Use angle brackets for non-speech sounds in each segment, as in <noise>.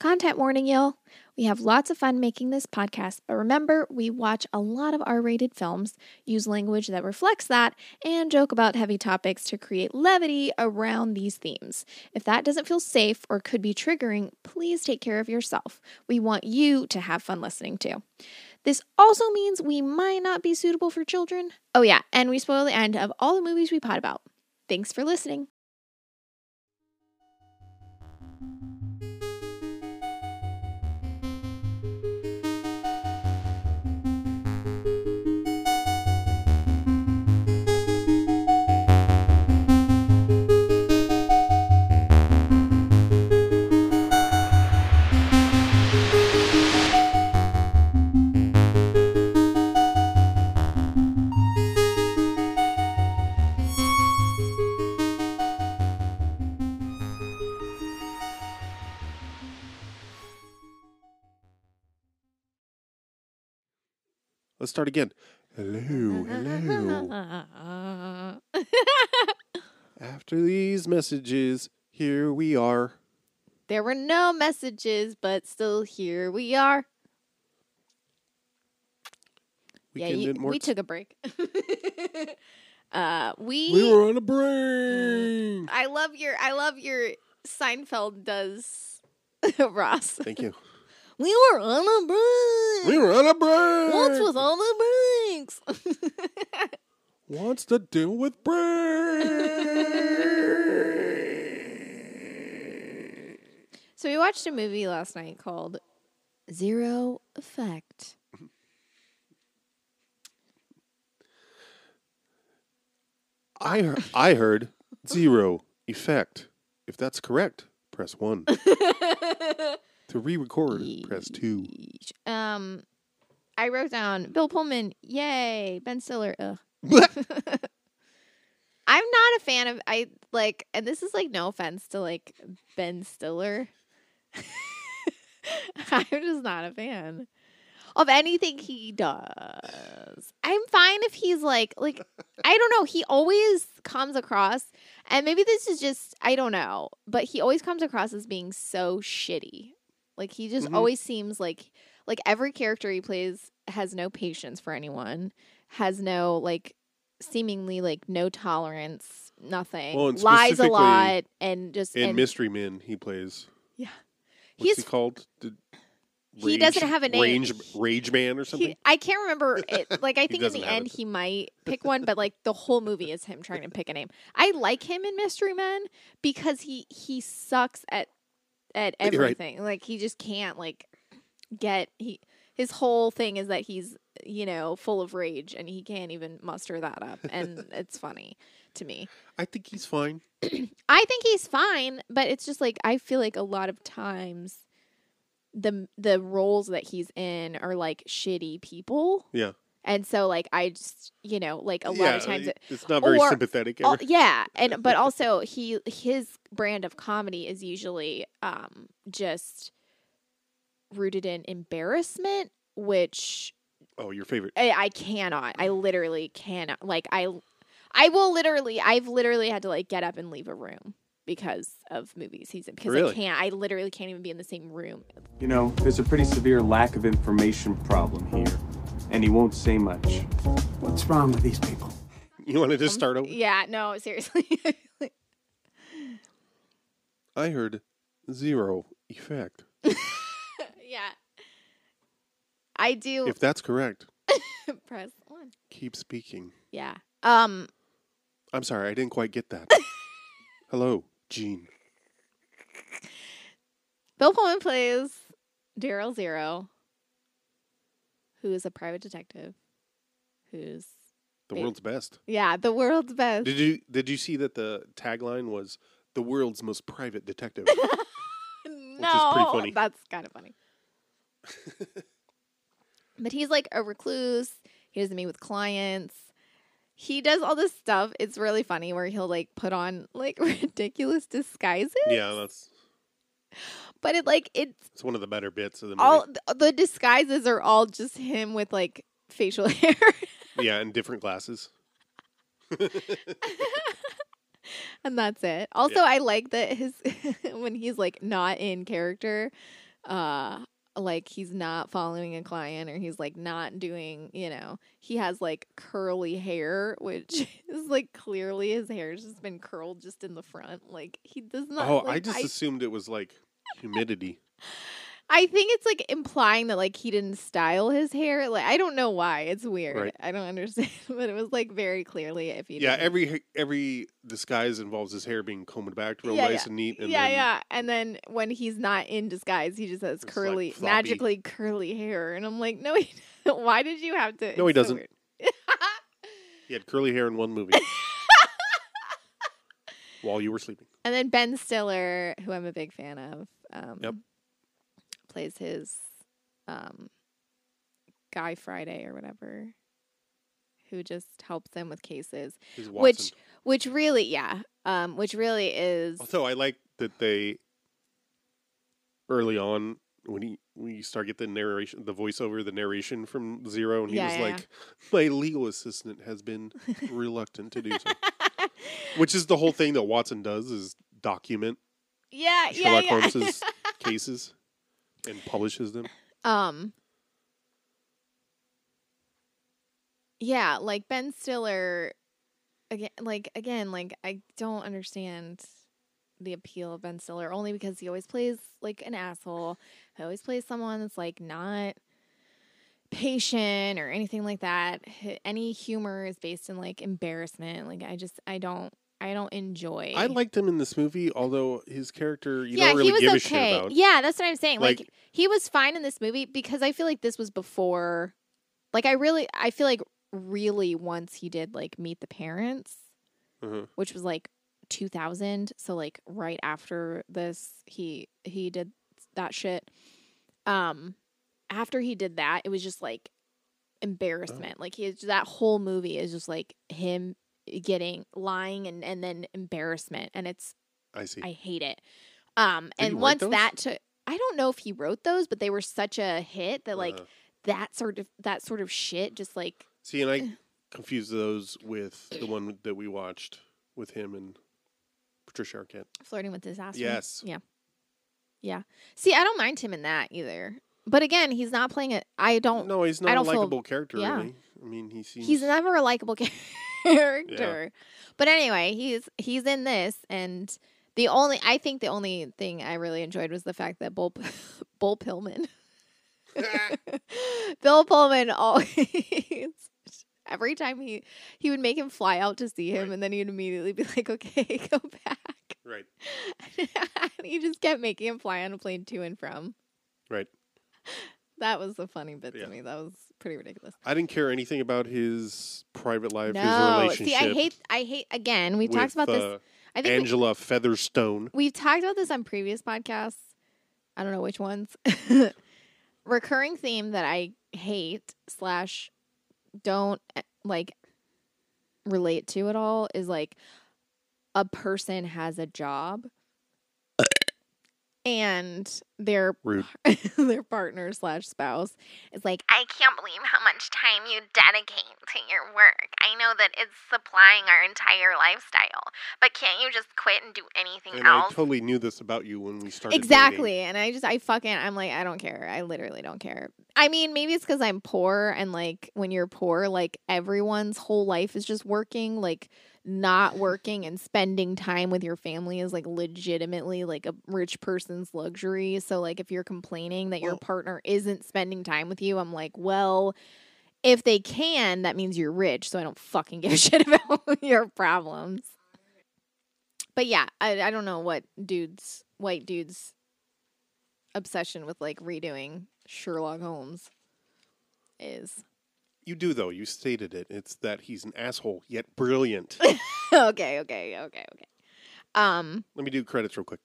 Content warning, y'all. We have lots of fun making this podcast, but remember, we watch a lot of R rated films, use language that reflects that, and joke about heavy topics to create levity around these themes. If that doesn't feel safe or could be triggering, please take care of yourself. We want you to have fun listening too. This also means we might not be suitable for children. Oh, yeah, and we spoil the end of all the movies we pot about. Thanks for listening. Let's start again. Hello, hello. After these messages, here we are. there were no messages, but still here we are. yeah, you, we took a break. <laughs> uh, we, We were on a break. I love your I love your Seinfeld does <laughs> Ross. Thank you. We were on a break. We were on a break. What's with all the breaks? What's to deal with break. so we watched a movie last night called Zero Effect. I heard, I heard zero effect. If that's correct, press one. <laughs> to re-record, press two. Um, I wrote down Bill Pullman. Yay, Ben Stiller. Ugh. <laughs> I'm not a fan of I like, and this is like no offense to like Ben Stiller. <laughs> I'm just not a fan of anything he does. I'm fine if he's like like I don't know, he always comes across and maybe this is just I don't know, but he always comes across as being so shitty. Like he just Mhm. always seems like like every character he plays has no patience for anyone, has no like seemingly like no tolerance, nothing. Well, lies a lot and just In and Mystery Men, he plays. Yeah. What's He's- he called? The He doesn't have a name. Range, Rage Man or something. He, I can't remember <laughs> it. Like I think in the end it. he might <laughs> pick one, but like the whole movie is him trying to pick a name. I like him in Mystery Men because he he sucks at at You're right. everything. Like he just can't like get he his whole thing is that he's you know full of rage and he can't even muster that up and <laughs> it's funny to me. I think he's fine. <clears throat> I think he's fine, but it's just like I feel like a lot of times the the roles that he's in are like shitty people. Yeah. And so like I just you know, like a lot of times it- it's not very or- sympathetic. Al- Ever. yeah, and but <laughs> also he his brand of comedy is usually um just rooted in embarrassment, which Oh, your favorite. I, I cannot. I literally cannot. Like I, I will literally. I've literally had to like get up and leave a room because of movies he's in. Because Really? I can't. I literally can't even be in the same room. You know, there's a pretty severe lack of information problem here, and he won't say much. What's wrong with these people? You want to just start over? Yeah. No. Seriously. I heard zero effect. <laughs> yeah. I do If that's correct, <laughs> press one. keep speaking. Yeah. Um. I'm sorry, I didn't quite get that. <laughs> Hello, Gene. Bill Pullman plays Daryl Zero, who is a private detective, who's The world's best. yeah the world's best. Did you did you see that the tagline was the world's most private detective? <laughs> no, pretty funny. that's kind of funny. <laughs> but he's like a recluse. He doesn't meet with clients. He does all this stuff. It's really funny where he'll like put on like <laughs> ridiculous disguises. yeah, that's But it like it's it's one of the better bits of the movie. all the disguises are all just him with like facial <laughs> hair. yeah, and different glasses. <laughs> and that's it. Also, Yeah. I like that his <laughs> when he's like not in character, uh like he's not following a client or he's like not doing you know he has like curly hair which <laughs> is like clearly his hair's just been curled just in the front like he does not oh, like, I just assumed it was like humidity. I think it's like implying that like he didn't style his hair. Like I don't know why. It's weird. Right. I don't understand, <laughs> but it was like very clearly if you yeah, didn't- every every disguise involves his hair being combed back real Yeah, nice yeah. and neat. And yeah, then, yeah. And then when he's not in disguise, he just has It's, like, curly, magically curly hair, and I'm like, no, he, <laughs> why did you have to? No, he doesn't. He had curly hair in one movie <laughs> while you were sleeping. and then Ben Stiller, who I'm a big fan of, um, Yep. Plays his um, Guy Friday or whatever, who just helps them with cases. Which- Which really, yeah, um, which really is Also, I like that they early on when he when you start get the narration, the voiceover, the narration from Zero, and he Yeah, was yeah, like, "My legal assistant has been <laughs> reluctant to do so," <laughs> which is the whole thing that Watson does is document yeah, yeah, Sherlock yeah. Holmes's <laughs> cases and publishes them. Um. Yeah, like Ben Stiller again like again like I don't understand the appeal of Ben Stiller only because he always plays like an asshole. He always plays someone that's like not patient or anything like that. Any humor is based in like embarrassment. Like I just I don't I don't enjoy. I liked him in this movie, although his character you yeah, don't really give a shit about. Yeah, that's what I'm saying. Like, Like- he was fine in this movie because I feel like this was before. Like I really, I feel like really once he did like Meet the Parents, Mhm. which was like 2000. So like right after this, he he did that shit. Um, after he did that, it was just like embarrassment. Like he that whole movie is just like him getting lying and and then embarrassment, and it's I see. I hate it. Um, Did and once that took, I don't know if he wrote those, but they were such a hit that like Uh, that sort of that sort of shit just like see, and I confuse those with the one that we watched with him and Patricia Arquette. flirting with disaster. Yes. Yeah. Yeah. See, I don't mind him in that either. But again, he's not playing it. I don't. No, he's not a don't feel- likable character. yeah. Really, I mean, he seems. He's never a likable <laughs> character. <laughs> Character but anyway, he's he's in this, and the only I think the only thing I really enjoyed was the fact that Bull <laughs> Bull Pillman, <laughs> Bill Pullman, always every time he he would make him fly out to see him, Right. and then he'd immediately be like, "Okay, go back." right. and he just kept making him fly on a plane to and from. Right. That was the funny bit Yeah. to me. That was pretty ridiculous. I didn't care anything about his private life, his No, relationship. see, I hate, I hate. Again, we've talked with, about this. uh, I think we- Angela Featherstone. We've talked about this on previous podcasts. I don't know which ones. <laughs> Recurring theme that I hate slash don't eh, like relate to at all is like a person has a job and their Rude. <laughs> their partner slash spouse is like I can't believe how much time you dedicate to your work. I know that it's supplying our entire lifestyle, but can't you just quit and do anything And I totally knew this about you when we started. dating. Exactly. And I just, I fucking, I'm like, I don't care. I literally don't care. I mean, maybe it's because I'm poor and like when you're poor, like everyone's whole life is just working. Like not working and spending time with your family is like legitimately like a rich person's luxury. So, like, if you're complaining that your partner isn't spending time with you, I'm like, well, if they can, that means you're rich. So I don't fucking give a <laughs> shit about your problems. But yeah, I, I don't know what dudes, white dudes, obsession with like redoing Sherlock Holmes is. You do though. You stated it. It's that he's an asshole yet brilliant. <laughs> okay, okay, okay, okay. Um, Let me do credits real quick.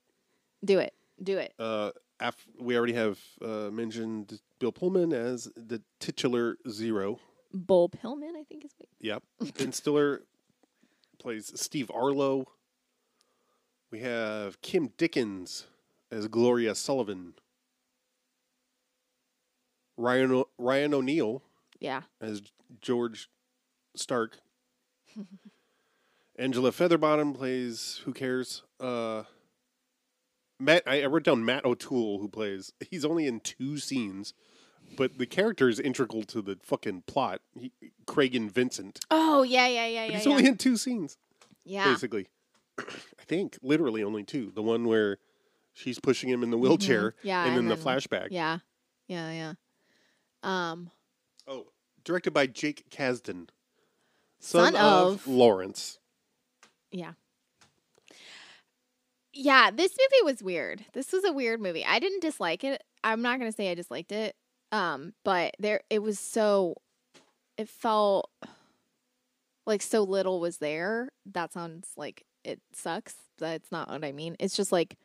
do it, do it. Uh, af- we already have uh, mentioned Bill Pullman as the titular Zero. Bull Pillman, I think is. What Yep. <laughs> ben Stiller plays Steve Arlo. We have Kim Dickens as Gloria Sullivan. Ryan o- Ryan O'Neal yeah, as George Stark. <laughs> Angela Featherbottom plays who cares? Uh, Matt, I I wrote down Matt O'Toole, who plays. He's only in two scenes, but the character is integral to the fucking plot. He, Cragen Vincent. Oh yeah, yeah, yeah, But yeah. he's yeah. only in two scenes, yeah. basically. <clears throat> I think literally only two. The one where she's pushing him in the wheelchair, Mm-hmm. Yeah, and, and then the flashback. Yeah, yeah, yeah. Um, directed by Jake Kasdan, Son of- Lawrence. yeah, yeah. This movie was weird. This was a weird movie. I didn't dislike it. I'm not gonna say I disliked it. Um, but there, it was so. It felt like so little was there. That sounds like it sucks. That's not what I mean. It's just like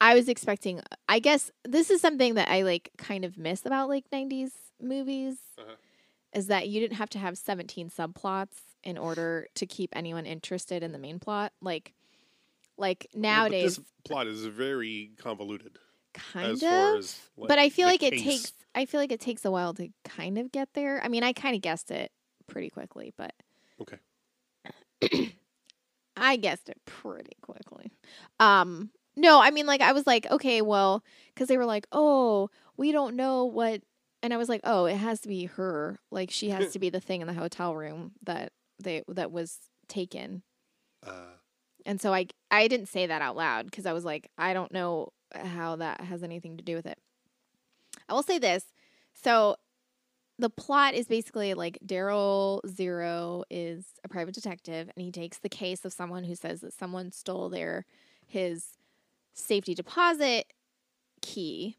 I was expecting I guess this is something that I like kind of miss about like 90s movies Uh-huh. is that you didn't have to have 17 subplots in order to keep anyone interested in the main plot like like Well, nowadays this plot is very convoluted. kind of as, like, but I feel like it takes I feel like it takes a while to kind of get there. I mean, I kind of guessed it pretty quickly, but Okay. <coughs> I guessed it pretty quickly. Um no, I mean like I was like, okay, well, cuz they were like, "Oh, we don't know what." And I was like, "Oh, it has to be her. Like she has <laughs> to be the thing in the hotel room that they that was taken." Uh, And so I I didn't say that out loud because I was like, I don't know how that has anything to do with it. I will say this. So the plot is basically like Daryl Zero is a private detective and he takes the case of someone who says that someone stole their his safety deposit key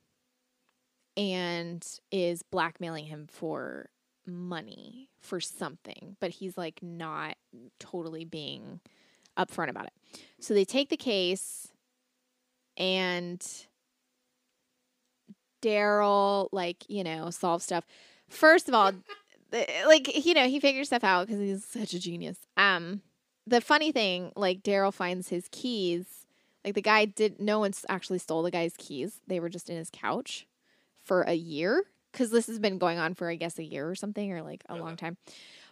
and is blackmailing him for money for something, but he's like not totally being upfront about it. So they take the case and Daryl, like, you know, solves stuff. First of all, <laughs> like, you know, he figures stuff out because he's such a genius. Um, the funny thing, like, Daryl finds his keys. Like, the guy did, no one actually stole the guy's keys. They were just in his couch for a year because this has been going on for, I guess, a year or something or like a long uh-huh. time.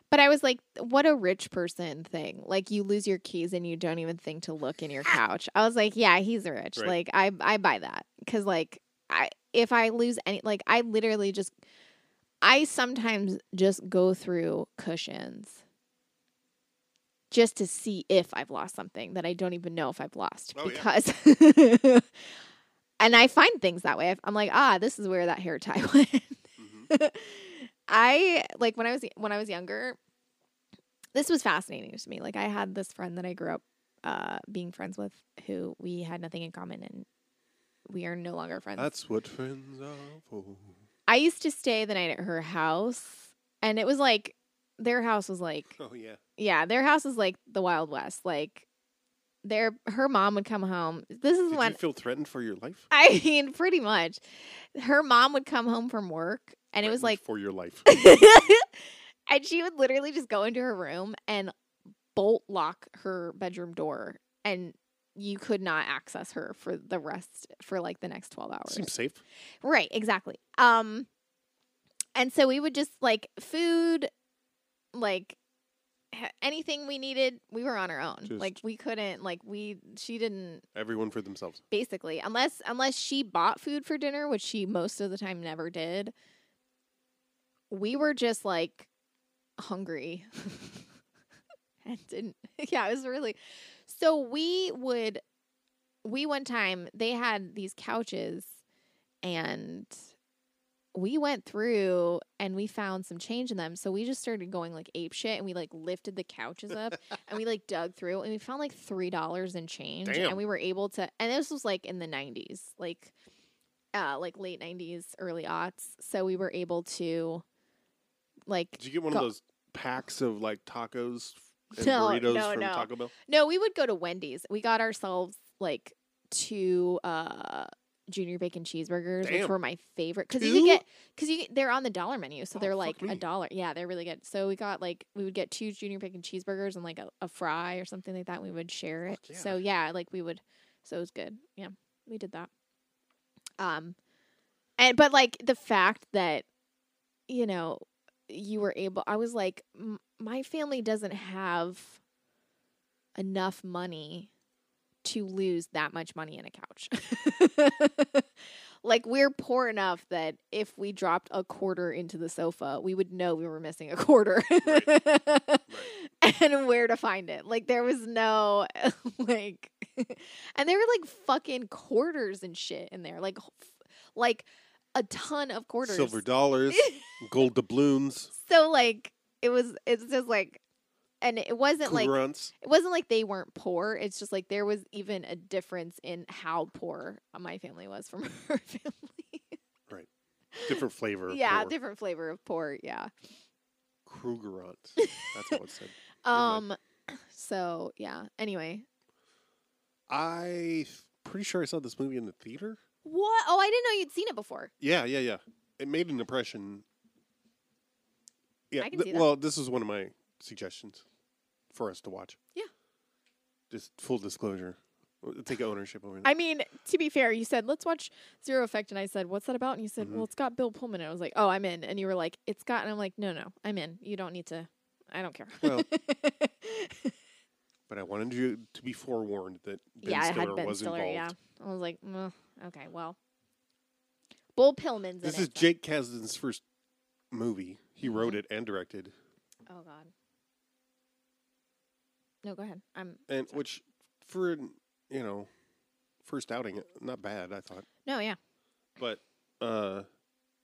But I was like, what a rich person thing. Like you lose your keys and you don't even think to look in your <laughs> couch. I was like, yeah, he's rich. Right. Like I I buy that cuz like I if I lose any like I literally just I sometimes just go through cushions just to see if I've lost something that I don't even know if I've lost Oh, yeah. because <laughs> and I find things that way. I'm like, ah, this is where that hair tie <laughs> went. Mm-hmm. I like when I was when I was younger. This was fascinating to me. Like I had this friend that I grew up uh, being friends with, who we had nothing in common, and we are no longer friends. that's what friends are for. I used to stay the night at her house, and it was like their house was like Oh yeah. yeah, their house is like the Wild West. Like their her mom would come home. This is Did when you feel threatened for your life? <laughs> I mean, pretty much. Her mom would come home from work, and it was like for your life. <laughs> and she would literally just go into her room and bolt lock her bedroom door and you could not access her for the rest for like the next 12 hours. Seems safe. Right, exactly. Um and so we would just like food like anything we needed, we were on our own. Just- like we couldn't like we she didn't Everyone for themselves. basically unless unless she bought food for dinner which she most of the time never did we were just like hungry <laughs> and didn't <laughs> yeah it was really so we would we one time they had these couches and we went through and we found some change in them so we just started going like ape shit and we like lifted the couches up <laughs> and we like dug through and we found like three dollars in change Damn. and we were able to and this was like in the 90s like uh like late 90s early aughts so we were able to like Did you get one Go- of those packs of like tacos and No, burritos no, from no. Taco Bell? no we would go to wendy's we got ourselves like two uh junior bacon cheeseburgers which were my favorite because you could get because you they're on the dollar menu so Oh, they're like a dollar yeah they're really good. So we got like we would get two junior bacon cheeseburgers and like a, a fry or something like that and we would share it. yeah. so yeah like we would so it was good yeah we did that. Um and but like the fact that you know you were able i was like m- my family doesn't have enough money to lose that much money in a couch. <laughs> like we're poor enough that if we dropped a quarter into the sofa, we would know we were missing a quarter. <laughs> and where to find it. Like there was no <laughs> like and there were like fucking quarters and shit in there. Like like a ton of quarters. Silver dollars, gold doubloons, So like it was it's just like and it wasn't like it wasn't like they weren't poor. It's just like there was even a difference in how poor my family was from <laughs> her family. Right. Different flavor. of yeah, poor. different flavor of poor. Yeah. Krugerrand. That's how it's said. <laughs> Um. So yeah. Anyway, I pretty sure I saw this movie in the theater. what? Oh, I didn't know you'd seen it before. Yeah, yeah, yeah. It made an impression. Yeah. I can th- see that. Well, this is one of my suggestions for us to watch. Yeah. Just full disclosure. Take ownership over. I mean, to be fair, you said let's watch Zero Effect, and I said, "What's that about?" And you said, Mhm. "Well, it's got Bill Pullman." And I was like, "Oh, I'm in." And you were like, "It's got," and I'm like, "No, no, I'm in. You don't need to. I don't care." Well, <laughs> but I wanted you to be forewarned that Ben yeah, I Stiller had Ben was Stiller. involved. Yeah, I was like, "Mm, okay, well, Bull Pillman's This in is it. Jake Kasdan's first movie. He wrote Mhm. it and directed, Oh God. No, go ahead. I'm and Sorry. which for you know first outing, not bad. I thought. no, yeah. but uh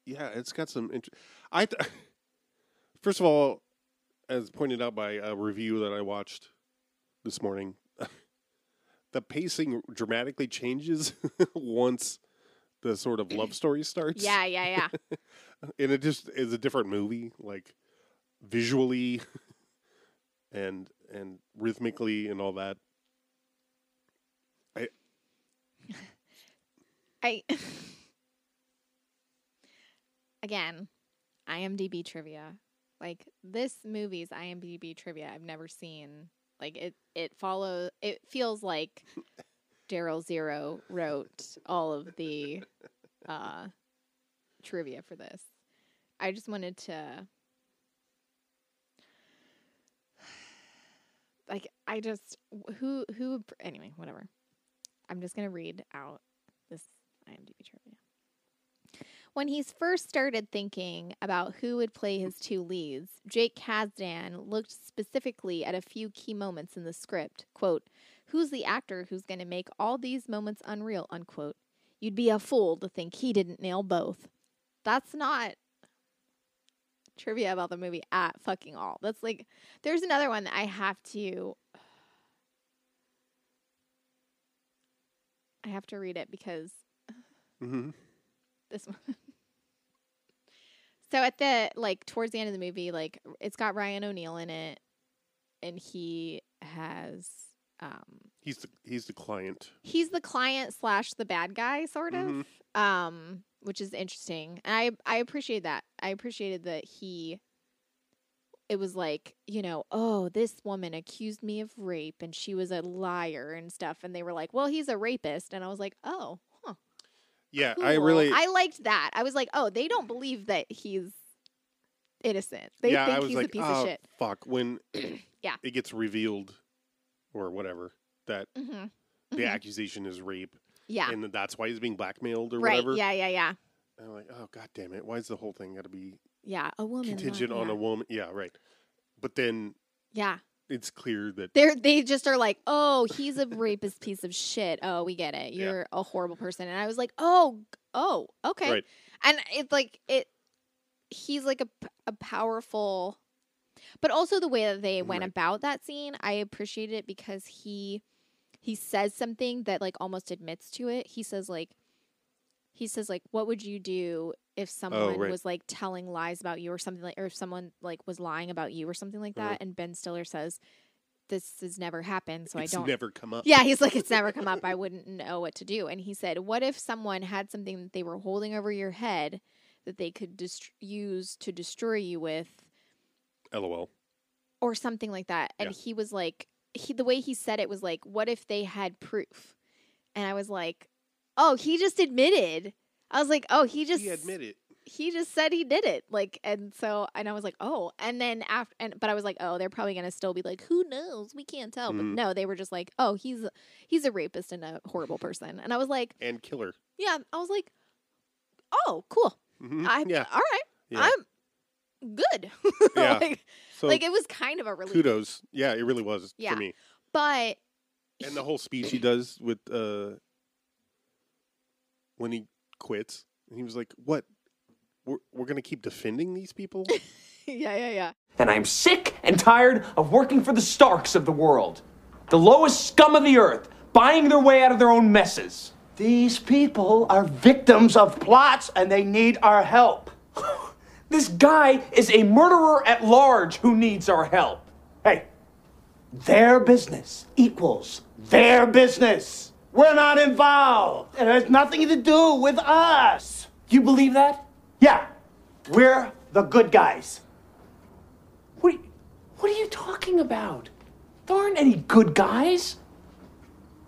yeah it's got some int- i th- <laughs> first of all as pointed out by a review that i watched this morning <laughs> the pacing dramatically changes <laughs> once the sort of love story starts Yeah, yeah, yeah. and it just is a different movie like visually and and rhythmically and all that I <laughs> I <laughs> again, IMDb trivia. Like this movie's IMDb trivia I've never seen. Like it it follows it feels like <laughs> Daryl Zero wrote all of the uh trivia for this. I just wanted to like I just who who anyway, whatever. I'm just going to read out this IMDb trivia. When he's first started thinking about who would play his two leads, Jake Kasdan looked specifically at a few key moments in the script. Quote, Who's the actor who's going to make all these moments unreal? Unquote. You'd be a fool to think he didn't nail both. That's not trivia about the movie at fucking all. That's like, there's another one that I have to. I have to read it because hmm <laughs> this one. so at the like towards the end of the movie, like it's got Ryan O'Neal in it, and he has um he's the he's the client he's the client slash the bad guy sort of Mhm. um which is interesting and i i appreciate that. I appreciated that he it was like you know oh this woman accused me of rape and she was a liar and stuff and they were like well he's a rapist and i was like oh huh. Yeah cool. i really i liked that. I was like oh they don't believe that he's innocent. They yeah, think I was he's like, a piece oh, of shit. fuck. When <clears throat> <clears throat> Yeah. it gets revealed or whatever that hmm the accusation is rape, yeah and that's why he's being blackmailed or right whatever. yeah yeah yeah And I'm like, oh god damn it! Why is the whole thing got to be yeah a woman contingent on yeah. a woman? Yeah, right. But then yeah it's clear that They're they just are like, oh, he's a rapist piece of shit. Oh, we get it. You're a horrible person. And I was like, oh, oh, okay. Right. And it's like it. He's like a a powerful, but also the way that they went Right. about that scene, I appreciated it because he he says something that like almost admits to it. He says like. He says like, "What would you do if someone Oh, right. was like telling lies about you or something like, or if someone like was lying about you or something like Uh-huh. that?" And Ben Stiller says, this has never happened, so it's I don't. never come up. yeah, he's like, it's never come up. <laughs> I wouldn't know what to do. And he said, what if someone had something that they were holding over your head that they could dist- use to destroy you with, LOL. or something like that? And Yeah. he was like, he the way he said it was like, what if they had proof? And I was like, oh, he just admitted. I was like, oh, he just He admitted. he just said he did it. Like, and so, and I was like, oh. And then after, and but I was like, oh, they're probably gonna still be like, who knows? We can't tell. But Mhm. no, they were just like, oh, he's he's a rapist and a horrible person. And I was like, and killer. yeah. I was like, oh, cool. Mhm. I yeah. all right. Yeah. I'm good. <laughs> Yeah. like, So like it was kind of a relief. kudos. Yeah, it really was Yeah. for me. But And the whole speech he does with uh when he quits, and he was like, "What? We're we're gonna keep defending these people?" <laughs> yeah, yeah, yeah. And I'm sick and tired of working for the Starks of the world. The lowest scum of the earth, buying their way out of their own messes. These people are victims of plots and they need our help. <laughs> This guy is a murderer at large who needs our help. Hey, their business equals their business. We're not involved. It has nothing to do with us. You believe that? Yeah, we're the good guys. What are you, what are you talking about? There aren't any good guys.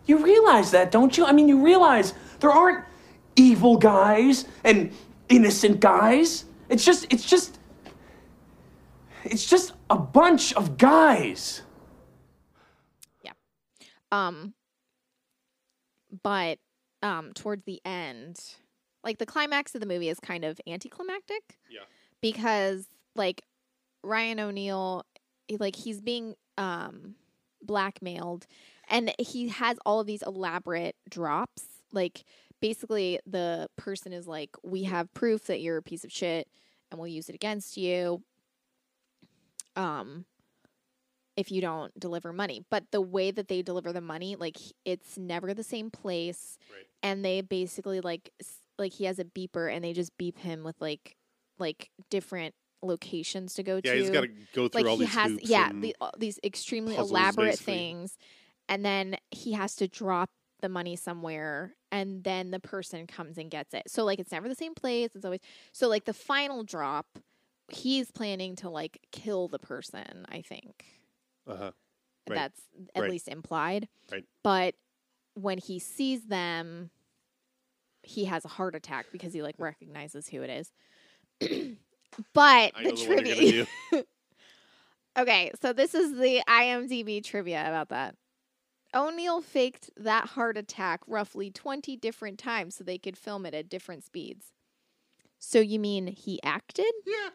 You realize that, don't you? I mean, you realize there aren't evil guys and innocent guys. It's just, it's just, it's just a bunch of guys. Yeah. Um, but um, towards the end, like the climax of the movie is kind of anticlimactic. Yeah. Because like Ryan O'Neal, he- like he's being um blackmailed, and he has all of these elaborate drops. Like basically, the person is like, "We have proof that you're a piece of shit, and we'll use it against you." Um, if you don't deliver money. But the way that they deliver the money, like it's never the same place. Right. And they basically like like he has a beeper and they just beep him with like like different locations to go Yeah, to. Yeah, he's got to go through like all he these has yeah, the, uh, these extremely elaborate basically. things. And then he has to drop the money somewhere and then the person comes and gets it. So like it's never the same place. It's always so like the final drop he's planning to like kill the person, I think. uh-huh. Right. That's at Right. least implied. Right. But when he sees them, he has a heart attack because he like recognizes who it is. <clears throat> but I the know the one trivia. <laughs> okay, so this is the IMDb trivia about that. O'Neal faked that heart attack roughly 20 different times so they could film it at different speeds. So you mean he acted? Yeah,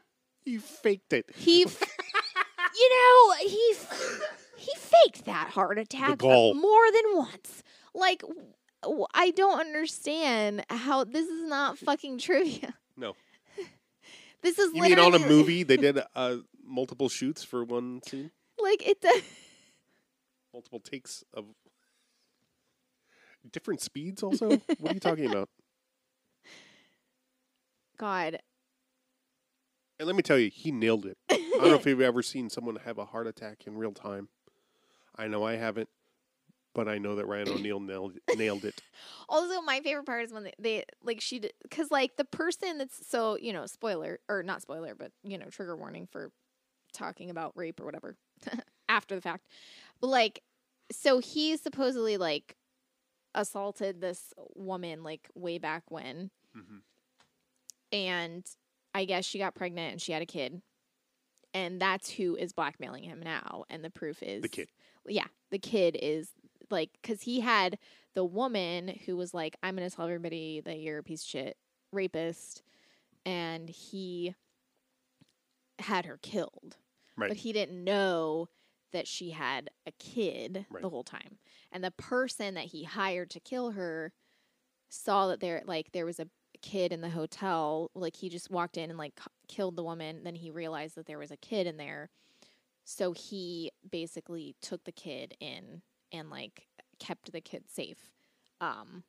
he faked it. He, f- <laughs> you know, he f- he faked that heart attack more than once. Like, w- I don't understand how this is not fucking trivia. No, <laughs> This is you mean on a movie they did uh, multiple shoots for one scene, Like it does. Multiple takes of different speeds. Also, what are you talking about? <laughs> God, And let me tell you, he nailed it. I don't know if you've ever seen someone have a heart attack in real time. I know I haven't, but I know that Ryan O'Neal nailed nailed it. Also, my favorite part is when they, they like she because like the person that's so you know spoiler or not spoiler but you know trigger warning for talking about rape or whatever <laughs> after the fact, but like so he supposedly like assaulted this woman like way back when, Mhm. and I guess she got pregnant and she had a kid, and that's who is blackmailing him now, and the proof is The kid. yeah, the kid is like because he had the woman who was like, "I'm gonna tell everybody that you're a piece of shit rapist," and he had her killed, Right. but he didn't know that she had a kid Right. the whole time, and the person that he hired to kill her saw that there like there was a kid in the hotel like he just walked in and like killed the woman then he realized that there was a kid in there so he basically took the kid in and like kept the kid safe. Um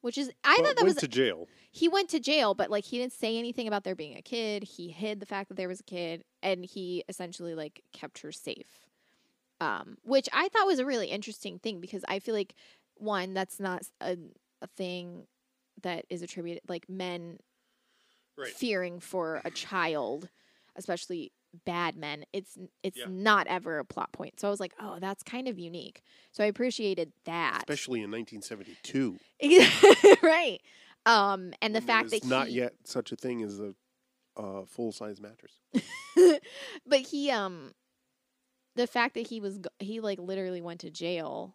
which is I But thought that went was to jail. he went to jail, but like he didn't say anything about there being a kid. He hid the fact that there was a kid and he essentially like kept her safe. Um which I thought was a really interesting thing because I feel like one that's not a a thing that is attributed like men Right. fearing for a child, especially bad men. It's it's Yeah. not ever a plot point. So I was like, oh, that's kind of unique. So I appreciated that. Especially in 1972. <laughs> right. Um, and the fact that not he, yet such a thing as a a full size mattress. <laughs> but he um the fact that he was he like literally went to jail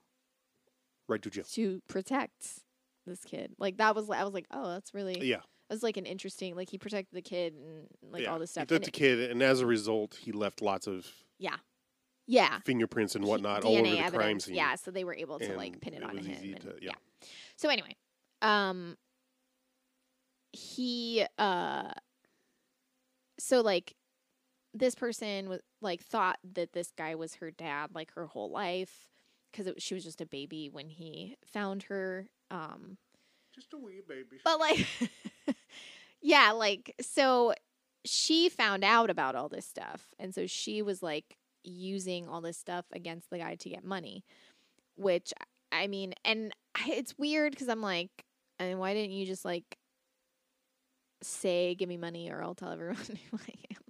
Right to jail. to protect this kid. Like that was I was like, "Oh, that's really Yeah. That was like an interesting like he protected the kid and like yeah. all this stuff. He And took the it- kid, and as a result, he left lots of yeah. Yeah. fingerprints and He- whatnot all over the DNA crime scene. Yeah, so they were able to like pin it, it was him. and- to- yeah. yeah. So anyway, um he uh so like this person was like thought that this guy was her dad like her whole life because she was just a baby when he found her um Just a wee baby. but like <laughs> yeah like so she found out about all this stuff and so she was like using all this stuff against the guy to get money which i mean and it's weird because i'm like I mean, why didn't you just like say give me money or i'll tell everyone <laughs> who i am.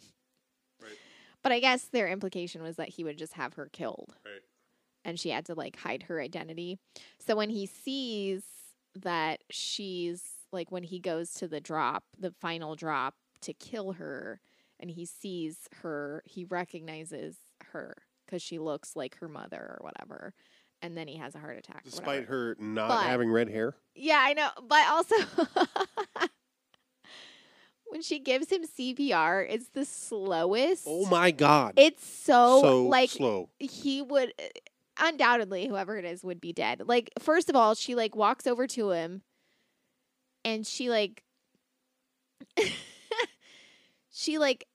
But i guess their implication was that he would just have her killed Right. and she had to like hide her identity. So when he sees that she's like when he goes to the drop, the final drop to kill her and he sees her, he recognizes her cuz she looks like her mother or whatever. And then he has a heart attack. Despite her not But- having red hair. Yeah, I know, but also <laughs> when she gives him CPR, it's the slowest. Oh my god. It's so, so like slow. he would undoubtedly whoever it is would be dead. Like first of all, she like walks over to him and she like <laughs> she like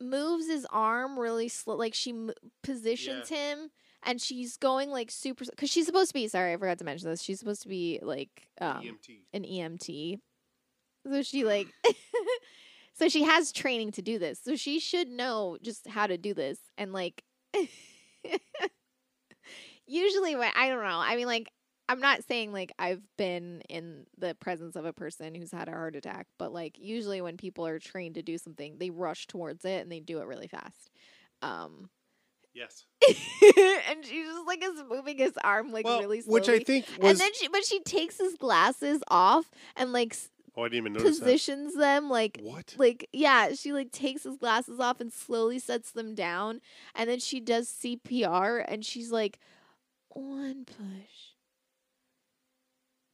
moves his arm really slow like she m- positions him and she's going like super cuz she's supposed to be sorry, I forgot to mention this. She's supposed to be like um EMT. an EMT. So she like <laughs> so she has training to do this. So she should know just how to do this and like <laughs> usually when I don't know. I mean like I'm not saying like I've been in the presence of a person who's had a heart attack, but like usually when people are trained to do something, they rush towards it and they do it really fast. Um Yes. <laughs> and she just like is moving his arm like well, really slowly. which I think was. and then she but she takes his glasses off and like oh, I didn't even notice positions them like. What? like yeah she like takes his glasses off and slowly sets them down and then she does cpr and she's like one push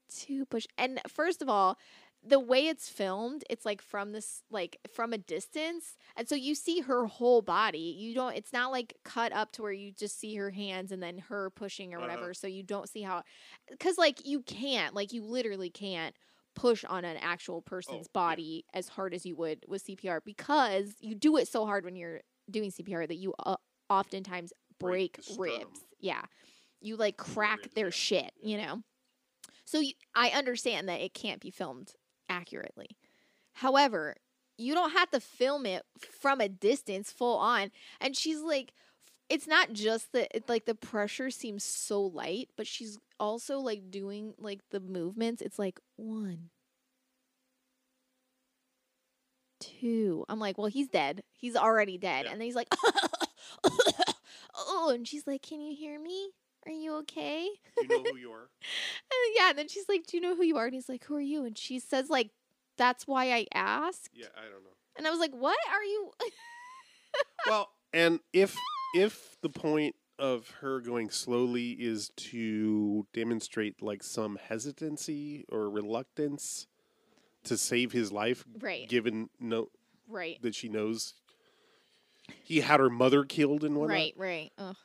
two push and first of all the way it's filmed it's like from this like from a distance and so you see her whole body you don't it's not like cut up to where you just see her hands and then her pushing or whatever Uh-huh. so you don't see how because like you can't like you literally can't push on an actual person's Oh, yeah. body as hard as you would with CPR because you do it so hard when you're doing CPR that you uh, oftentimes Break break, ribs. Yeah. You like crack their yeah. shit, you know? So you, I understand that it can't be filmed accurately. However, you don't have to film it from a distance full on. And she's like, it's not just that it, like the pressure seems so light, but she's also like doing like the movements. It's like one, two. I'm like, well, he's dead. He's already dead. Yeah. And then he's like, <laughs> oh, and she's like, can you hear me? Are you okay? Do you know who you are? <laughs> And yeah, and then she's like, "Do you know who you are?" And he's like, "Who are you?" And she says, "Like, that's why I asked." Yeah, I don't know. And I was like, "What are you?" <laughs> well, and if if the point of her going slowly is to demonstrate like some hesitancy or reluctance to save his life, Right. given no right, that she knows he had her mother killed and whatnot, right, right. Ugh.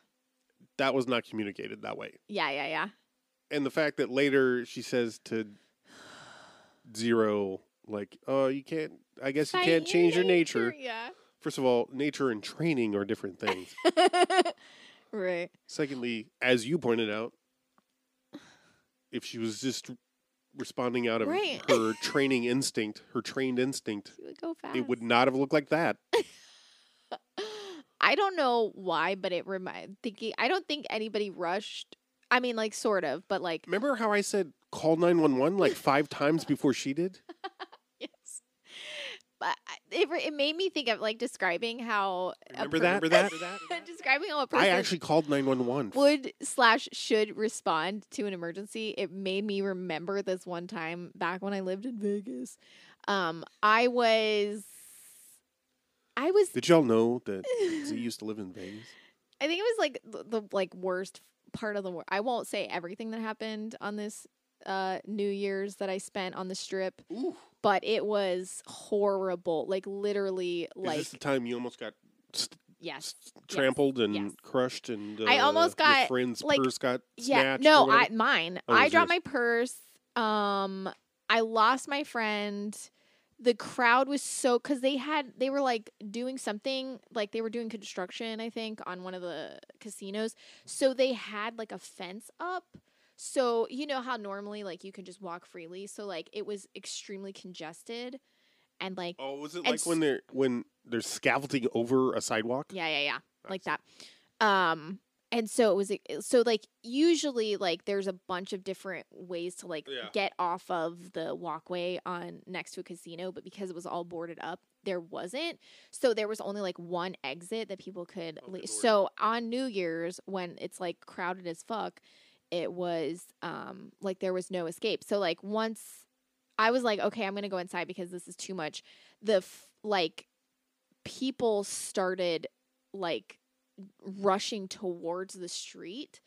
that was not communicated that way. Yeah, yeah, yeah. And the fact that later she says to <sighs> Zero, like, "Oh, you can't. I guess you can't change your nature." Yeah. First of all, nature and training are different things. <laughs> right. Secondly, as you pointed out, if she was just responding out of Right. her training instinct, her trained instinct, She would go fast. it would not have looked like that. <laughs> I don't know why, but it remind thinking. I don't think anybody rushed. I mean, like sort of, but like Remember how I said call 911 like five <laughs> times before she did? Yes. But it it made me think of like describing how Remember per- that? Remember that? <laughs> describing how a person I actually called 911. would slash should respond to an emergency. It made me remember this one time back when I lived in Vegas. Um, I was I was Did y'all know that <laughs> Z used to live in Vegas? I think it was like the, the like worst part of the world. I won't say everything that happened on this uh New Year's that I spent on the strip, Ooh. but it was horrible. Like literally Is like this the time you almost got st- yes. trampled and yes. crushed and uh, I almost got, friend's like- purse got Yeah, snatched no. I mine. Oh, I dropped yours. my purse. Um, I lost my friend. The crowd was so because they had they were like doing something like they were doing construction I think on one of the casinos. So they had like a fence up. So you know how normally like you can just walk freely. So like it was extremely congested, and like Oh, was it like s- when they're when they're scaffolding over a sidewalk? Yeah, yeah, yeah. Like that. Um and so it was so like usually like there's a bunch of different ways to like Yeah. get off of the walkway on next to a casino, but because it was all boarded up, there wasn't. So there was only like one exit that people could Oh, leave. So on New Year's when it's like crowded as fuck, it was um like there was no escape. So like once I was like, okay, I'm gonna go inside because this is too much. The f- like people started like rushing towards the street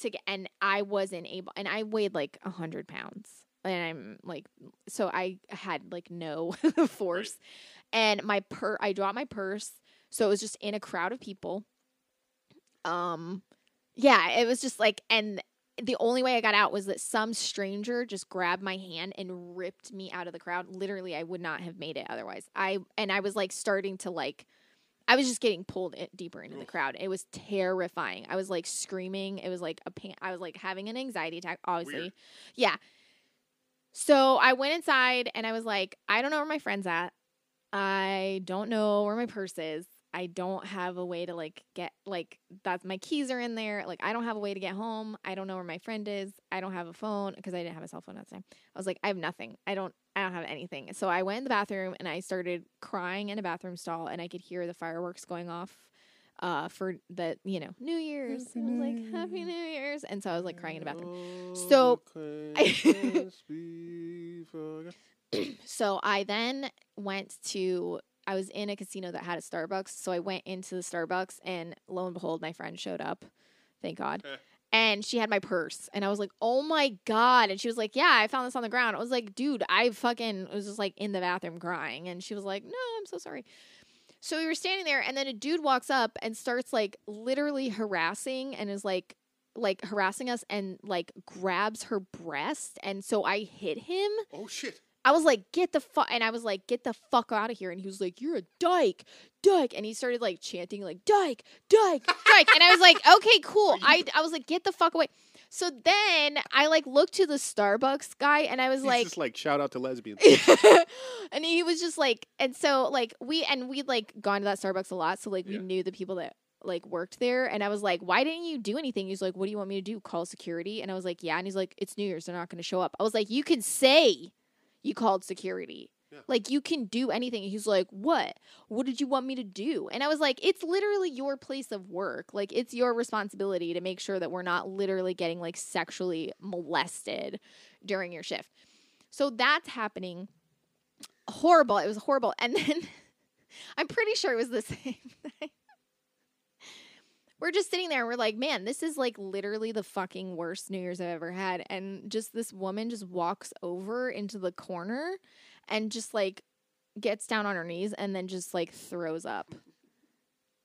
to get, and I wasn't able, and I weighed like a hundred pounds, and I'm like, so I had like no <laughs> force, and my per, I dropped my purse, so it was just in a crowd of people. Um, yeah, it was just like, and the only way I got out was that some stranger just grabbed my hand and ripped me out of the crowd. Literally, I would not have made it otherwise. I and I was like starting to like I was just getting pulled in, deeper into the crowd. It was terrifying. I was like screaming. It was like a pan- I was like having an anxiety attack obviously. Weird. Yeah. So I went inside and I was like, I don't know where my friend's at. I don't know where my purse is. I don't have a way to like get like that's my keys are in there. Like I don't have a way to get home. I don't know where my friend is. I don't have a phone because I didn't have a cell phone at the time. I was like, I have nothing. I don't I don't have anything. So I went in the bathroom and I started crying in a bathroom stall and I could hear the fireworks going off uh for the you know New Year's. I was like Happy New Year's, and so I was like crying in the bathroom. So, I- <coughs> So I then went to I was in a casino that had a Starbucks, so I went into the Starbucks and lo and behold my friend showed up. Thank God. Eh. And she had my purse and I was like, "Oh my god." And she was like, "Yeah, I found this on the ground." I was like, "Dude, I fucking was just like in the bathroom crying." And she was like, "No, I'm so sorry." So we were standing there and then a dude walks up and starts like literally harassing and is like like harassing us and like grabs her breast and so I hit him oh shit! I was like, get the fuck, and I was like, get the fuck out of here. And he was like, you're a dyke, dyke, and he started like chanting like dyke, dyke, dyke, and I was like, <laughs> okay, cool. I I was like, get the fuck away. So then I like looked to the Starbucks guy, and I was He's like, just like shout out to lesbians. <laughs> and he was just like, and so like we and we'd like gone to that Starbucks a lot, so like we Yeah. knew the people that like worked there, and I was like, why didn't you do anything? He's like, what do you want me to do? Call security? And I was like, yeah, and he's like, it's New Year's, they're not going to show up. I was like, you can say you called security. Yeah. Like you can do anything. He's like, "What? What did you want me to do?" And I was like, "It's literally your place of work. Like it's your responsibility to make sure that we're not literally getting like sexually molested during your shift." So that's happening. Horrible. It was horrible. And then <laughs> I'm pretty sure it was the <laughs> same thing. We're just sitting there and we're like, man, this is like literally the fucking worst New Year's I've ever had. And just this woman just walks over into the corner and just like gets down on her knees and then just like throws up.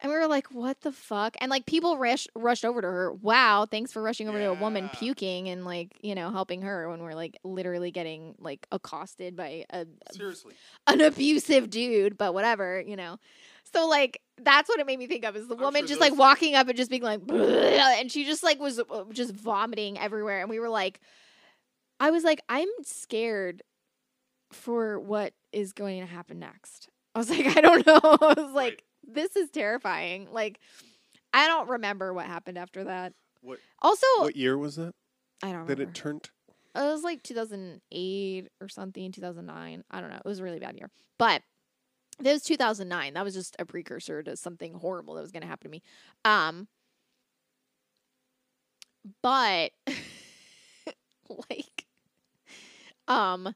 And we were like, what the fuck? And like people rush, rushed over to her. Wow, thanks for rushing over to a woman puking and like, you know, helping her when we're like literally getting like accosted by a, Seriously, an abusive dude, but whatever, you know. So like that's what it made me think of is the I'm woman sure just like walking up and just being like, and she just like was uh, just vomiting everywhere, and we were like, I was like, I'm scared for what is going to happen next. I was like, <laughs> I don't know. <laughs> I was like, this is terrifying. Like, I don't remember what happened after that. What- Also, what year was that I don't that it turned? It was like 2008 or something, 2009. I don't know. It was a really bad year. But that was 2009. That was just a precursor to something horrible that was going to happen to me. Um but <laughs> like um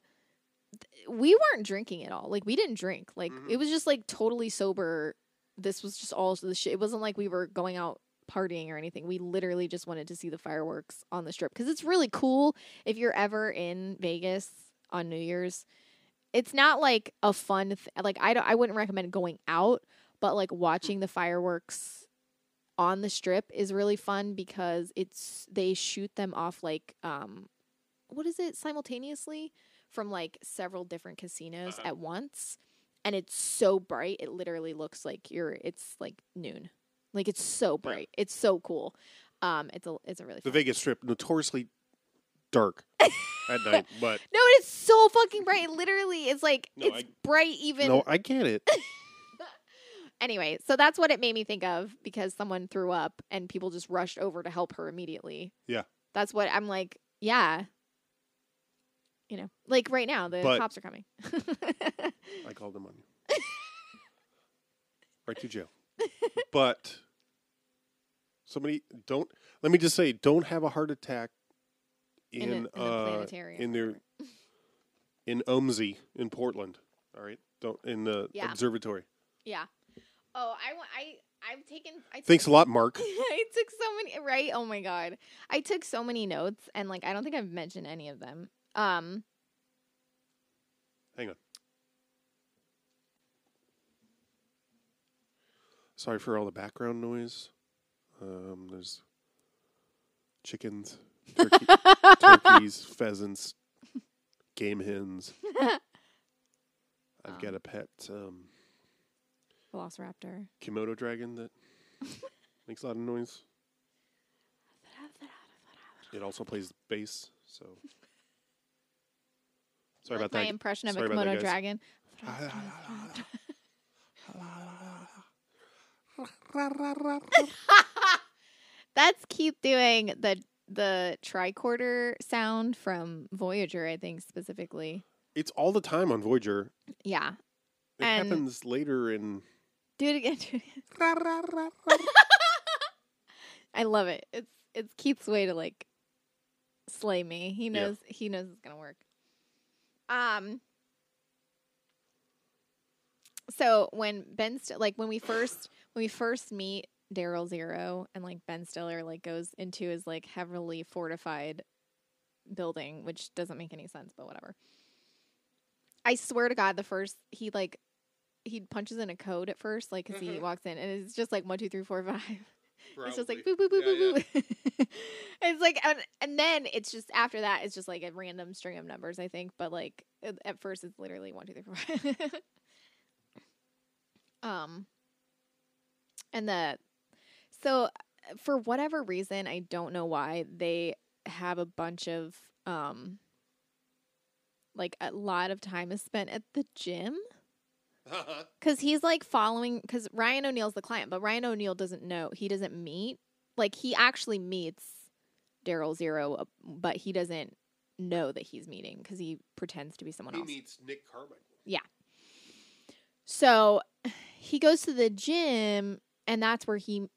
we weren't drinking at all. Like we didn't drink. Like Mhm. it was just like totally sober. This was just all the shit. It wasn't like we were going out partying or anything. We literally just wanted to see the fireworks on the strip because it's really cool. If you're ever in Vegas on New Year's, it's not like a fun th- like I don't I wouldn't recommend going out, but like watching the fireworks on the strip is really fun because it's they shoot them off like um what is it simultaneously from like several different casinos Uh-huh. at once and it's so bright it literally looks like you're it's like noon like it's so bright it's so cool um it's a it's a really The. Vegas Strip notoriously dark <laughs> at night, but no it's so fucking bright it literally is like No, it's I- bright even no, I get it. <laughs> anyway so that's what it made me think of because someone threw up and people just rushed over to help her immediately Yeah. that's what i'm like yeah you know like right now the But- cops are coming <laughs> I called them on you. right to jail. But somebody don't let me just say don't have a heart attack in, In a- in a uh planetarium in their <laughs> in OMSI in Portland. All right. Don't in the Yeah. observatory. Yeah. Oh, I want. I I've taken. I took, Thanks a lot, Mark. <laughs> I took so many. Right. Oh my god. I took so many notes, and like I don't think I've mentioned any of them. Um. Hang on. Sorry for all the background noise. Um, there's chickens, turkey, <laughs> turkeys, pheasants, game hens. I've got a pet um, Velociraptor. Komodo dragon that <laughs> makes a lot of noise. <laughs> It also plays bass, so sorry about my that. impression of Sorry a about that, Komodo guys. dragon. That's Keith doing the the tricorder sound from Voyager, I think specifically. It's all the time on Voyager. Yeah. It And- happens later in. Do it again. <laughs> Do it again. <laughs> I love it. It's it's Keith's way to like slay me. He Yeah. knows he knows it's gonna work. Um. So when Ben St- like when we first when we first meet Daryl Zero and like Ben Stiller like goes into his like heavily fortified building, which doesn't make any sense, but whatever. I swear to God, the first he like he punches in a code at first, like because he Mhm. walks in and it's just like one, two, three, four, <laughs> five. It's just like boop boop boop Yeah, boop boop. <laughs> it's like and, and then it's just after that it's just like a random string of numbers, I think. But like at at first it's literally one, two, three, four, five. <laughs> um and the so uh, for whatever reason, I don't know why, they have a bunch of um like a lot of time is spent at the gym. Cause he's like following, cause Ryan O'Neal's the client, but Ryan O'Neal doesn't know. He doesn't meet. Like he actually meets Daryl Zero, uh, but he doesn't know that he's meeting because he pretends to be someone he else. He meets Nick Carmichael. Yeah. So he goes to the gym, and that's where he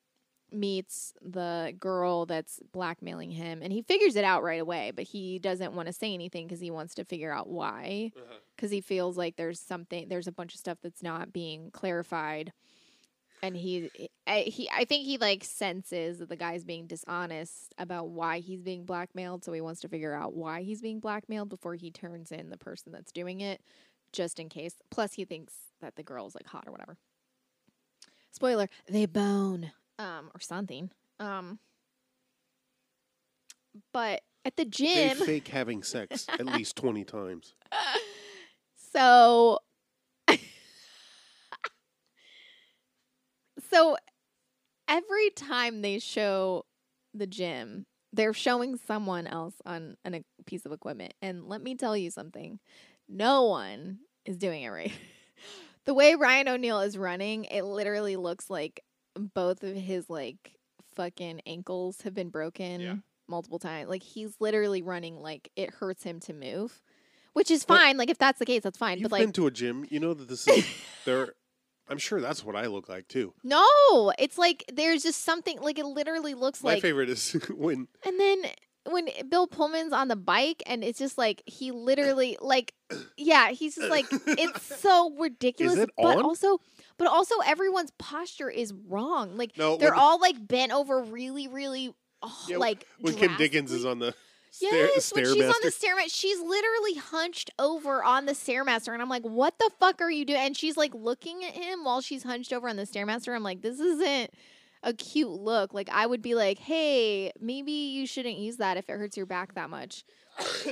meets the girl that's blackmailing him. And he figures it out right away, but he doesn't want to say anything because he wants to figure out why. Uh-huh. Because he feels like there's something, there's a bunch of stuff that's not being clarified. And he, he, I think he like senses that the guy's being dishonest about why he's being blackmailed. So he wants to figure out why he's being blackmailed before he turns in the person that's doing it, just in case. Plus, he thinks that the girl's like hot or whatever. Spoiler: they bone, um, or something. Um, but at the They gym, fake having sex <laughs> at least twenty times. so <laughs> so every time they show the gym they're showing someone else on, on a piece of equipment and let me tell you something no one is doing it right <laughs> the way ryan o'neal is running it literally looks like both of his like fucking ankles have been broken Yeah. multiple times like he's literally running like it hurts him to move which is But fine like if that's the case that's fine You've but like been to a gym, you know that this is <laughs> there. I'm sure that's what I look like too. No, it's like there's just something like it literally looks My like My favorite is <laughs> when and then when Bill Pullman's on the bike and it's just like he literally like yeah, he's just like it's <coughs> so ridiculous. it but on? also but also everyone's posture is wrong. Like No, they're all like bent over really, really oh, Yeah, like when Kim Dickens is on the Yes, stair, when she's on the stairmaster, she's literally hunched over on the stairmaster, and I'm like, "What the fuck are you doing?" And she's like looking at him while she's hunched over on the stairmaster. I'm like, "This isn't a cute look." Like, I would be like, "Hey, maybe you shouldn't use that if it hurts your back that much." <coughs>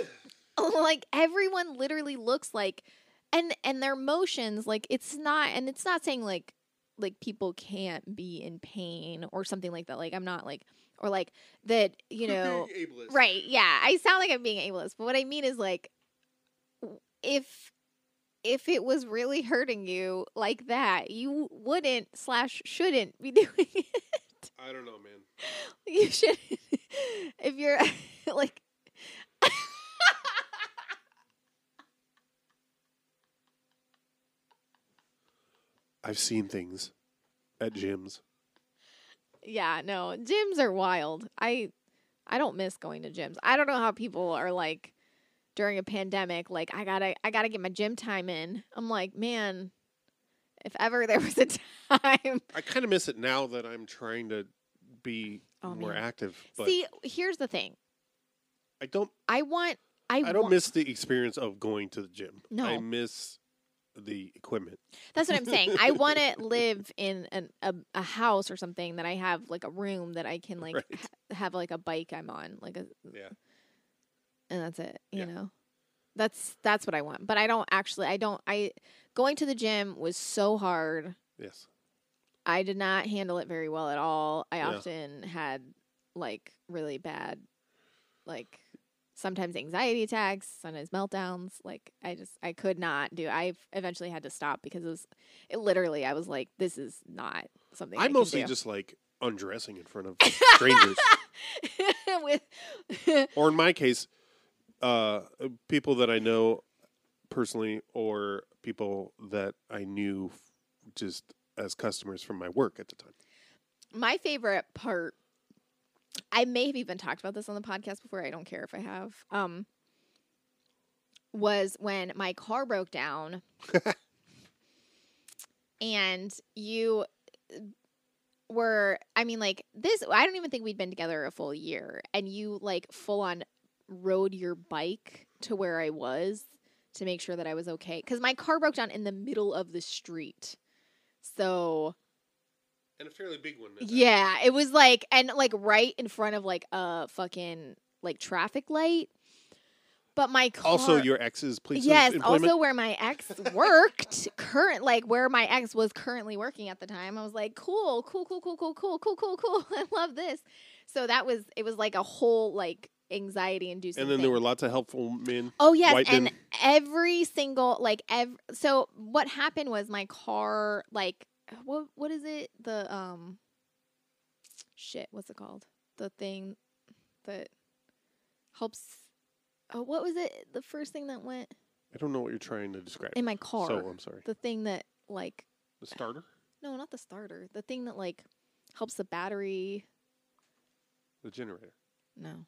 <laughs> like everyone literally looks like, and and their motions like it's not, and it's not saying like like people can't be in pain or something like that. Like I'm not like or like that you know Right. Yeah. I sound like I'm being ableist, but what I mean is like if if it was really hurting you like that, you wouldn't slash shouldn't be <laughs> doing it. I don't know, man. You should <laughs> if you're <laughs> like I've seen things at gyms. yeah, no, gyms are wild. I I don't miss going to gyms. I don't know how people are like during a pandemic like I got to I got to get my gym time in. I'm like, man, if ever there was a <laughs> time I kind of miss it now that I'm trying to be Oh, more man. active. But See, here's the thing. I don't. I want. I, I don't want, miss the experience of going to the gym. No. I miss the equipment. That's what I'm saying. I <laughs> want to live in an, a a house or something that I have like a room that I can like Right. ha- have like a bike I'm on, like a, Yeah. And that's it. You Yeah. know, that's that's what I want. But I don't actually. I don't. I going to the gym was so hard. Yes. I did not handle it very well at all. I Yeah. often had like really bad, like sometimes anxiety attacks, sometimes meltdowns. Like I just I could not do. I eventually had to stop because it was it literally. I was like, this is not something I, I mostly just like undressing in front of <laughs> strangers, with or in my case, uh, people that I know personally, or people that I knew just as customers from my work at the time. my favorite part. I may have even talked about this on the podcast before. I don't care if I have. Um, was when my car broke down, <laughs> and you were. I mean, like this. I don't even think we'd been together a full year, and you like full on rode your bike to where I was to make sure that I was okay because my car broke down in the middle of the street. So And a fairly big one. yeah, it was like and like right in front of like a fucking like traffic light. But my car Also, your ex's place Yes, of employment. also where my ex <laughs> worked, current like where my ex was currently working at the time. I was like, cool, cool, cool, cool, cool, cool, cool, cool, cool. <laughs> I love this. So that was it was like a whole like anxiety inducing. and then there were lots of helpful men. Oh yes, and men. every single like ev- so what happened was my car like what what is it the um shit what's it called the thing that helps oh what was it the first thing that went I don't know what you're trying to describe. in my car So I'm sorry. the thing that like The starter, no not the starter the thing that like helps the battery the generator, no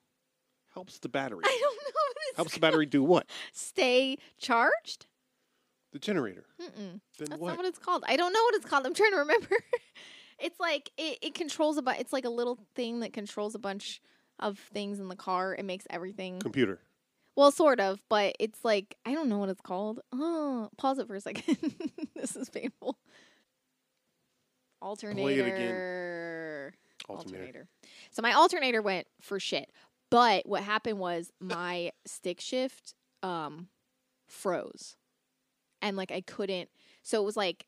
helps the battery. <laughs> I don't know what it's helps the battery do what? <laughs> stay charged The generator. Mm-mm. Then That's what? not what it's called. I don't know what it's called. I'm trying to remember. <laughs> it's like it, it controls a bu- it's like a little thing that controls a bunch of things in the car. It makes everything Computer. well, sort of, but it's like I don't know what it's called. Oh, pause it for a second. this is painful. Play it again. Alternator. Alternator. So my alternator went for shit. But what happened was my stick shift um froze. And like I couldn't so it was like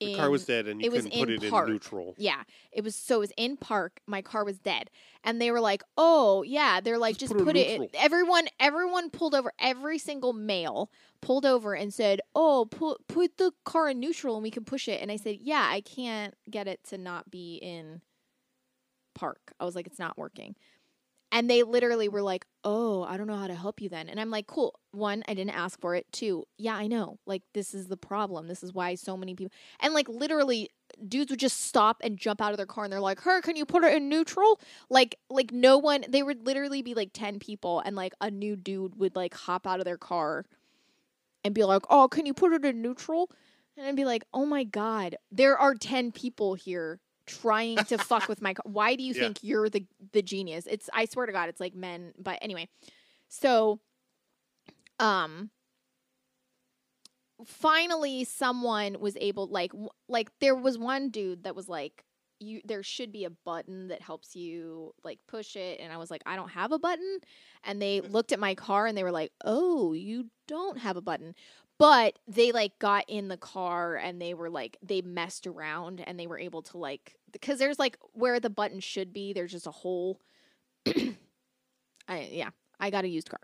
The car was dead, and you it was couldn't put in it park. in neutral. Yeah, it was so it was in park. My car was dead, and they were like, "Oh yeah," they're like, Just "Just, put it put, in it." In. Everyone, everyone pulled over. Every single male pulled over and said, "Oh, put put the car in neutral, and we can push it." And I said, "Yeah, I can't get it to not be in park." I was like, "It's not working." And they literally were like, "Oh, I don't know how to help you then." And I'm like, "Cool. One, I didn't ask for it. Two, yeah, I know. Like this is the problem. This is why so many people and like literally dudes would just stop and jump out of their car and they're like, "Her, can you put it in neutral?" Like like no one they would literally be like 10 people and like a new dude would like hop out of their car and be like, "Oh, can you put it in neutral?" And I'd be like, "Oh my god, there are 10 people here trying to fuck with my car. Why do you Yeah. think you're the the genius?" It's I swear to god, it's like men, but anyway. So um finally someone was able like like there was one dude that was like you there should be a button that helps you like push it and I was like I don't have a button and they looked at my car and they were like oh you don't have a button but they like got in the car and they were like they messed around and they were able to like because there's like where the button should be there's just a hole. <clears throat> I yeah I got a used car.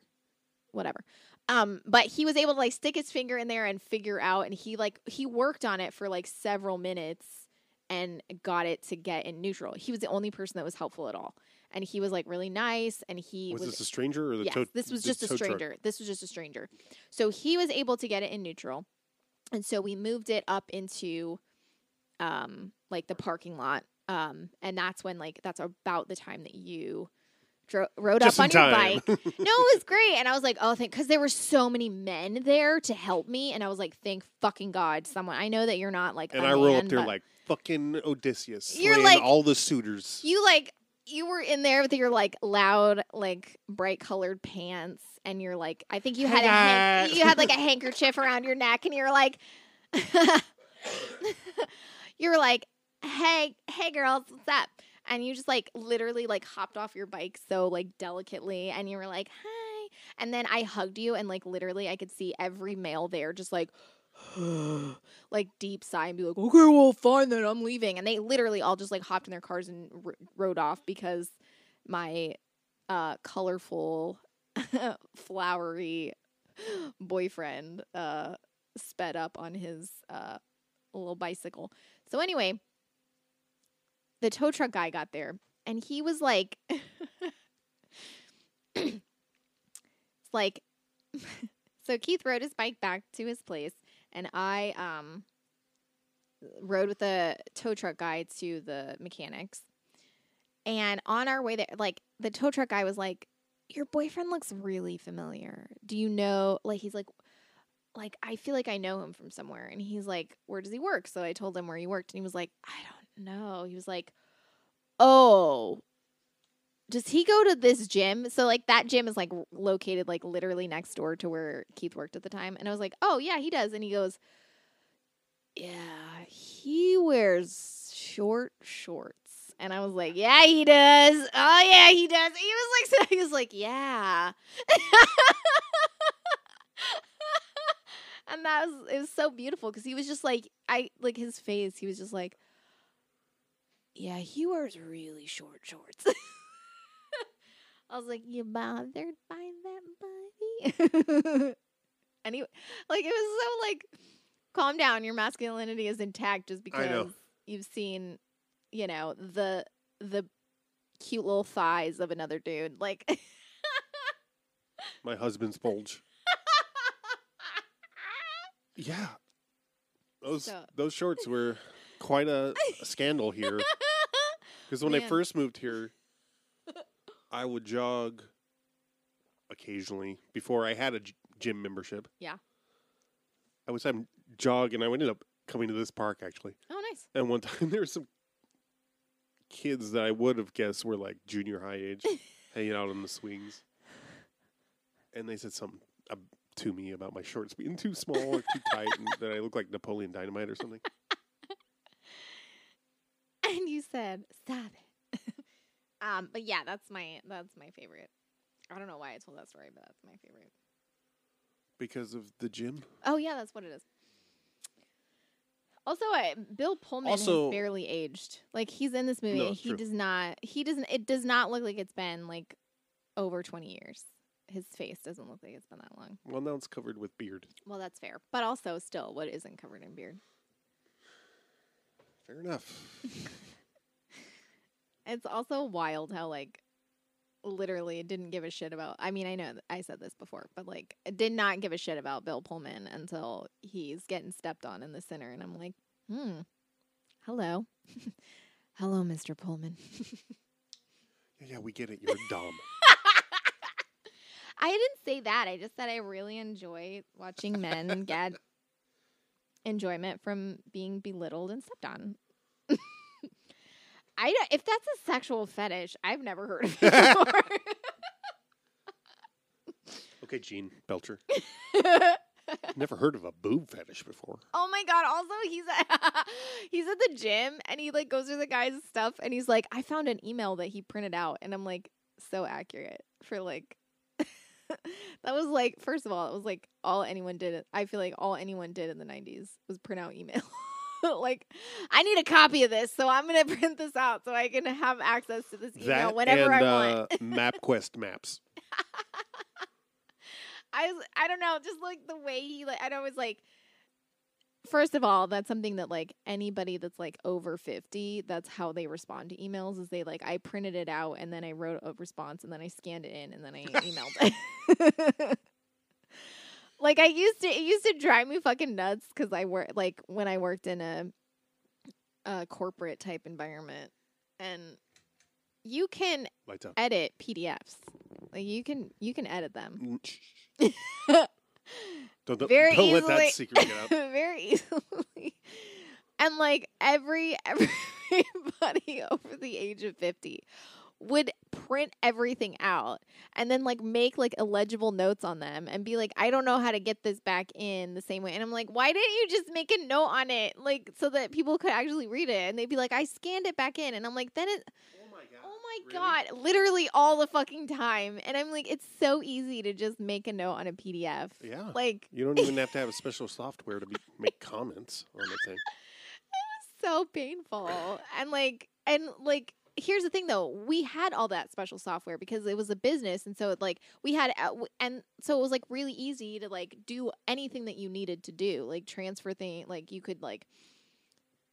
Whatever. Um but he was able to like stick his finger in there and figure out and he like he worked on it for like several minutes and got it to get in neutral. He was the only person that was helpful at all and he was like really nice and he Was, was, this a stranger or the yes, tow? this was just a tow truck? stranger this was just a stranger so he was able to get it in neutral and so we moved it up into um like the parking lot um and that's when like that's about the time that you dro- rode Just up on your time. bike no, it was great. And I was like, oh, thank, because there were so many men there to help me. And I was like, thank fucking God, someone. I know that you're not like, And I roll up there like fucking Odysseus, You're like- all the suitors. you like, you were in there with your like loud, like bright colored pants. And you're like, I think you had a, han- you had like a <laughs> handkerchief around your neck. And you're like, <laughs> you're like, hey, hey girls, what's up? And you just like literally like hopped off your bike so like delicately and you were like, hi. And then I hugged you and like literally I could see every male there just like <gasps> like deep sigh and be like, okay, well, fine then, I'm leaving. And they literally all just like hopped in their cars and r- rode off because my uh colorful, <laughs> flowery boyfriend uh sped up on his uh little bicycle. So anyway, the tow truck guy got there and he was like <laughs> like <laughs> so Keith rode his bike back to his place and I um rode with the tow truck guy to the mechanics. And on our way there like the tow truck guy was like your boyfriend looks really familiar. Do you know like he's like like I feel like I know him from somewhere and he's like where does he work? So I told him where he worked and he was like I don't know. He was like oh does he go to this gym? So like that gym is like located like literally next door to where Keith worked at the time. And I was like, "Oh, yeah, he does." And he goes, "Yeah, he wears short shorts." And I was like, "Yeah, he does. Oh, yeah, he does." He was like <laughs> he was like, "Yeah." <laughs> and that was it was so beautiful cuz he was just like I like his face, he was just like yeah, he wears really short shorts. <laughs> I was like, you bothered by that, buddy? <laughs> anyway, like it was so like, calm down. Your masculinity is intact just because you've seen, you know, the the cute little thighs of another dude. Like, <laughs> My husband's bulge. Yeah, those So- those shorts were quite a, a scandal here. <laughs> Because when I first moved here, I would jog occasionally before I had a g- gym membership. Yeah. I would have jog, and I ended up coming to this park actually. oh, nice. And one <laughs> time there were some kids that I would have guessed were like junior high age, <laughs> hanging out on the swings, and they said something uh, to me about my shorts being too small or too tight, and that I look like Napoleon Dynamite or something. <laughs> And you said, stop it. Um, but yeah, that's my that's my favorite. I don't know why I told that story, but that's my favorite. Because of the gym. Oh yeah, that's what it is. Also, I, Bill Pullman Also- has barely aged. Like he's in this movie, No, and he true. does not. He doesn't. It does not look like it's been like over twenty years. His face doesn't look like it's been that long. Well, now it's covered with beard. Well, that's fair, but also still, what isn't covered in beard? Fair enough. <laughs> It's also wild how like literally didn't give a shit about. I mean, I know I said this before, but like, did not give a shit about Bill Pullman until he's getting stepped on in the center, and I'm like, hmm, hello, <laughs> hello, Mr. Pullman. <laughs> Yeah, yeah, we get it. You're dumb. <laughs> I didn't say that. I just said I really enjoy watching men get enjoyment from being belittled and stepped on. I don't- if that's a sexual fetish, I've never heard of <laughs> it before. Okay, Gene Belcher. <laughs> Never heard of a boob fetish before. Oh my god! Also, he's at, <laughs> he's at the gym and he like goes through the guy's stuff and he's like, I found an email that he printed out and I'm like, so accurate for like. that was like, first of all, it was like all anyone did. I feel like all anyone did in the '90s was print out email. <laughs> like, I need a copy of this, so I'm gonna <laughs> print this out so I can have access to this email that whenever and, I want. uh, MapQuest <laughs> maps. I was, I don't know, just like the way he like I know was like first of all, that's something that like anybody that's like over 50, that's how they respond to emails is they like I printed it out and then I wrote a response and then I scanned it in and then I emailed it. Like I used to it used to drive me fucking nuts cuz I work like when I worked in a a corporate type environment and you can edit PDFs. Like you can you can edit them. Mm, <laughs> Don't, don't, very don't easily. let that secret get out. <laughs> very easily. And like every <laughs> everybody over the age of 50 would print everything out and then like make like illegible notes on them and be like I don't know how to get this back in the same way and I'm like why didn't you just make a note on it like so that people could actually read it and they'd be like I scanned it back in and I'm like then it Oh my god. Oh my god, literally all the fucking time. And I'm like, it's so easy to just make a note on a PDF. Yeah. Like, you don't even have to have a special software to be, make comments on the thing. <laughs> It was so painful. And like, and like, here's the thing though, we had all that special software because it was a business. And so it like, we had, uh, and so it was like really easy to like do anything that you needed to do, like transfer thing, like you could like,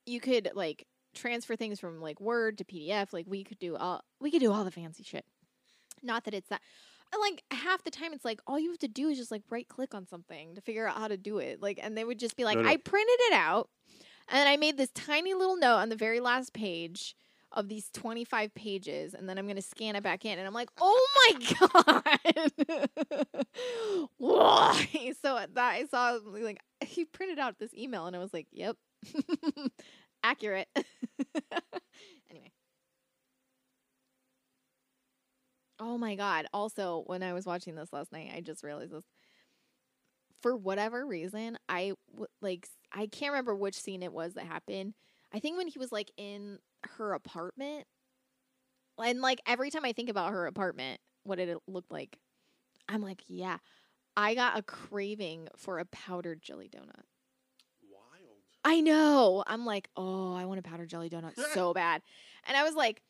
you could like transfer things from like Word to PDF. Like we could do all, we could do all the fancy shit. Not that it's that. Like half the time, it's like all you have to do is just like right click on something to figure out how to do it. Like, and they would just be like, No, no. I printed it out, and I made this tiny little note on the very last page of these 25 pages and then I'm going to scan it back in and I'm like, "Oh my <laughs> god." <laughs> Why? So that I saw like he printed out this email and I was like, "Yep." <laughs> Accurate. anyway. Oh my god. Also, when I was watching this last night, I just realized this. For whatever reason, I w- like I can't remember which scene it was that happened. I think when he was like in her apartment. And like every time I think about her apartment, what did it look like? I'm like, yeah, I got a craving for a powdered jelly donut. Wild. I know. I'm like, oh, I want a powdered jelly donut <laughs> so bad. And I was like,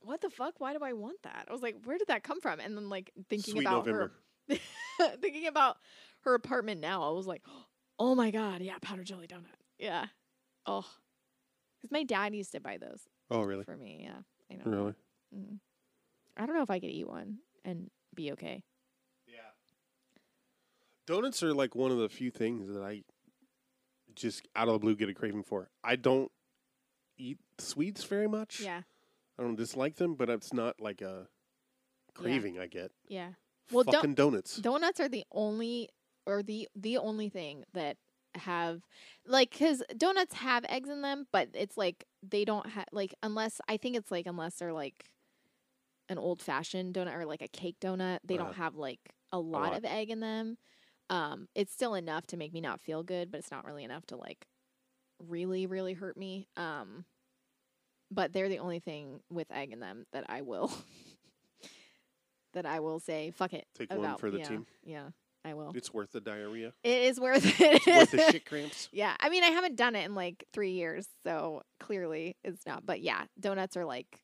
what the fuck? Why do I want that? I was like, where did that come from? And then like thinking Sweet about November. her <laughs> thinking about her apartment now, I was like, oh my god, yeah, powdered jelly donut. Yeah. Oh. Cuz my dad used to buy those Oh, really? for me. Yeah. I know. Really? Mm. I don't know if I could eat one and be okay. Yeah. Donuts are like one of the few things that I just out of the blue get a craving for. I don't eat sweets very much. Yeah. I don't dislike them, but it's not like a craving I get. Yeah. Well, don't- donuts. Donuts are the only or the the only thing that have like cuz donuts have eggs in them, but it's like they don't have like unless I think it's like unless they're like an old fashioned donut or like a cake donut, they don't have like a lot, lot. of egg in them. Um it's still enough to make me not feel good, but it's not really enough to like really really hurt me. Um but they're the only thing with egg in them that I will <laughs> that I will say fuck it Take one about. for the yeah, team. Yeah, I will. It's worth the diarrhea. It is worth it. It's worth the shit <laughs> cramps. Yeah, I mean, I haven't done it in like three years, so clearly it's not. But yeah, donuts are like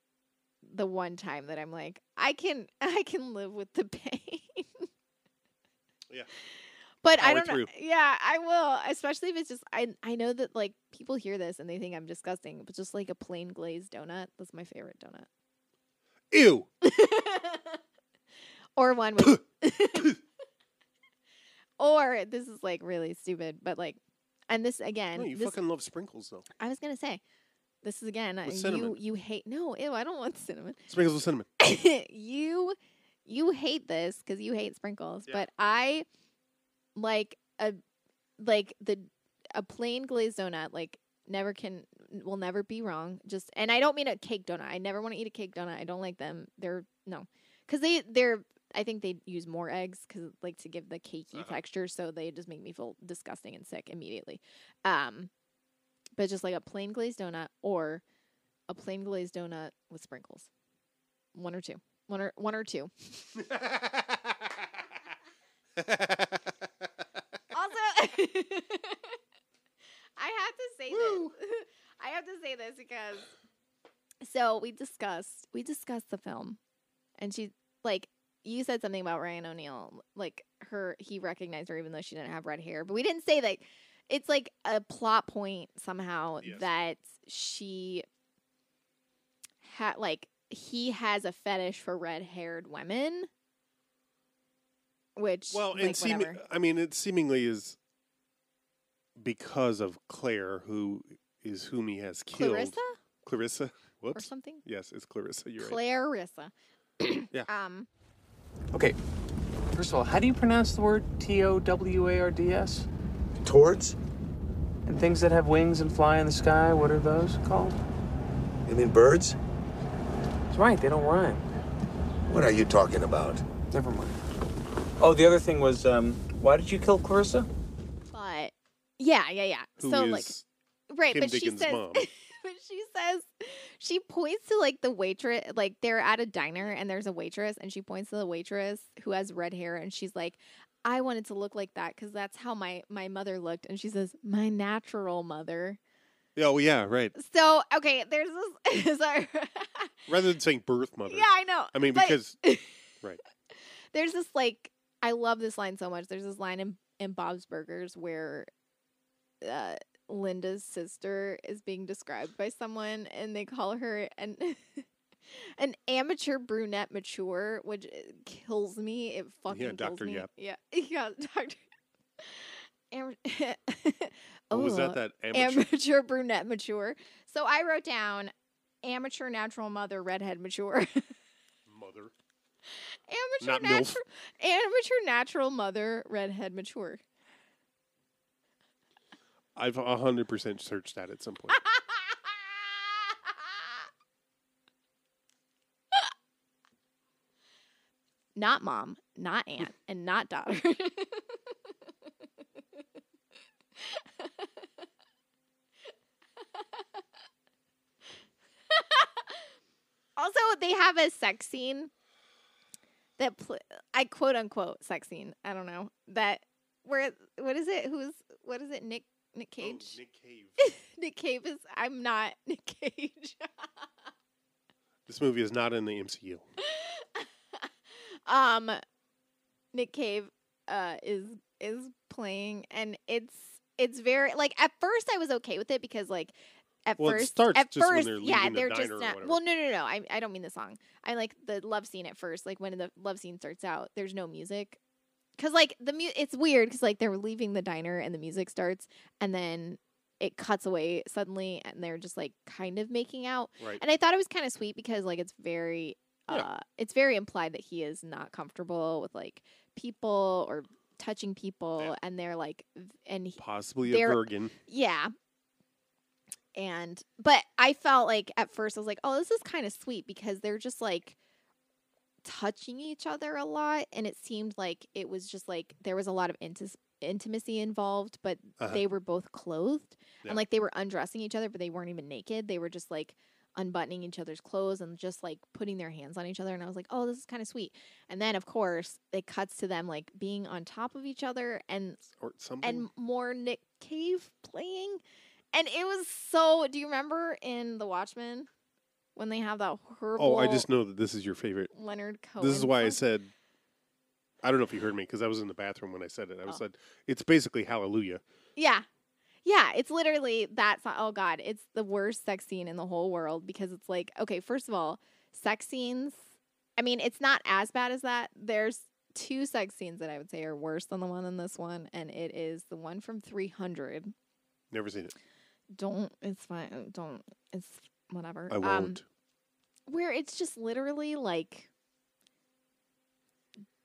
the one time that I'm like, I can, <laughs> I can live with the pain. Yeah. But I don't know. Yeah, I will. Especially if it's just I. I know that like people hear this and they think I'm disgusting, but just like a plain glazed donut, that's my favorite donut. Ew. <laughs> or one with or this is like really stupid, but like and this again No, you this, fucking love sprinkles though. I was gonna say this is again uh, you you hate no ew I don't want <laughs> cinnamon Sprinkles with cinnamon. <laughs> you you hate this because you hate sprinkles, Yeah. but I like a like the a plain glazed donut like never can will never be wrong. Just and I don't mean a cake donut. I never want to eat a cake donut. I don't like them. They're no because they they're I think they use more eggs because like to give the cakey Uh-huh. texture, so they just make me feel disgusting and sick immediately. Um, but just like a plain glazed donut or a plain glazed donut with sprinkles, one or two, one or one or two. <laughs> Also, <laughs> I have to say Woo. this. <laughs> I have to say this because so we discussed we discussed the film, and she like you said something about Ryan O'Neal, like her he recognized her even though she didn't have red hair, but we didn't say that. It's like a plot point somehow Yes. that she had like he has a fetish for red haired women. Which well, like, and seem- I mean, it seemingly is because of Claire, who is whom he has killed. Clarissa Clarissa. Whoops. or something. Yes, it's Clarissa. You're right. Clarissa. Yeah. <coughs> Um. Okay. First of all, how do you pronounce the word T O W A R D S? Towards? And things that have wings and fly in the sky, what are those called? You mean birds? That's right, they don't rhyme. What are you talking about? Never mind. Oh, the other thing was, um, why did you kill Clarissa? But yeah, yeah, yeah. Who so is like right, Kim but she Dickens' says mom? <laughs> <laughs> but she says she points to like the waitress like they're at a diner and there's a waitress and she points to the waitress who has red hair and she's like I wanted to look like that cuz that's how my my mother looked and she says my natural mother. Oh yeah, right. So, okay, there's this <laughs> sorry. <laughs> Rather than saying birth mother. yeah, I know. I mean, because right. there's this like I love this line so much. There's this line in in Bob's Burgers where uh, Linda's sister is being described by someone, and they call her an <laughs> an amateur brunette mature, which uh, kills me. It fucking kills Dr. me. Yep. Yeah, yeah, <laughs> Doctor. <laughs> Am- What was Oh, that? That amateur. amateur brunette mature. So I wrote down amateur natural mother redhead mature. mother. Amateur Not MILF. natural, amateur natural mother, redhead mature. I've hundred percent searched that at some point. <laughs> not mom, not aunt, and not daughter. also, they have a sex scene that pl- I quote unquote sex scene. I don't know that where what is it? Who's what is it? Nick Nick Cage. Oh, Nick Cave. <laughs> Nick Cave is. I'm not <laughs> Nick Cage. <laughs> this movie is not in the MCU. um, Nick Cave uh is is playing, and it's it's very like at first I was okay with it because like at Well, it first starts at first they're yeah the they're just not well no no no I I don't mean the song I like the love scene at first like when the love scene starts out there's no music because like the mu- it's weird because like they're leaving the diner and the music starts and then it cuts away suddenly and they're just like kind of making out Right. and I thought it was kind of sweet because like it's very uh Yeah. it's very implied that he is not comfortable with like people or touching people Yeah. and they're like and he, Possibly a Bergen. yeah. And but I felt like at first I was like, "Oh, this is kind of sweet because they're just like touching each other a lot and it seemed like it was just like there was a lot of intis- intimacy involved, but Uh-huh. they were both clothed Yeah. and like they were undressing each other, but they weren't even naked. They were just like unbuttoning each other's clothes and just like putting their hands on each other and I was like, "Oh, this is kind of sweet." And then of course, it cuts to them like being on top of each other and and more Nick Cave playing. And it was so. Do you remember in The Watchmen when they have that horrible? oh, I just know that this is your favorite. Leonard Cohen. This is why I said. I don't know if you heard me because I was in the bathroom when I said it. I was Oh. said it's basically Hallelujah. Yeah, yeah. It's literally that song. Oh God, it's the worst sex scene in the whole world because it's like, okay, first of all, sex scenes. I mean, it's not as bad as that. There's two sex scenes that I would say are worse than the one in this one, and it is the one from 300. Never seen it. Don't. It's fine. Don't. It's whatever. I Um, won't. where it's just literally like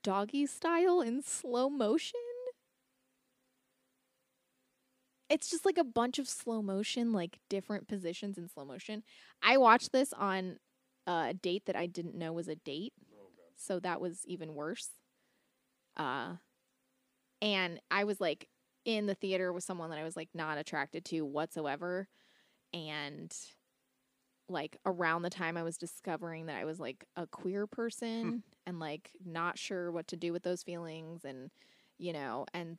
doggy style in slow motion. It's just like a bunch of slow motion, like different positions in slow motion. I watched this on a date that I didn't know was a date. So that was even worse. Uh and I was like in the theater with someone that I was like not attracted to whatsoever and like around the time I was discovering that I was like a queer person and like not sure what to do with those feelings and you know and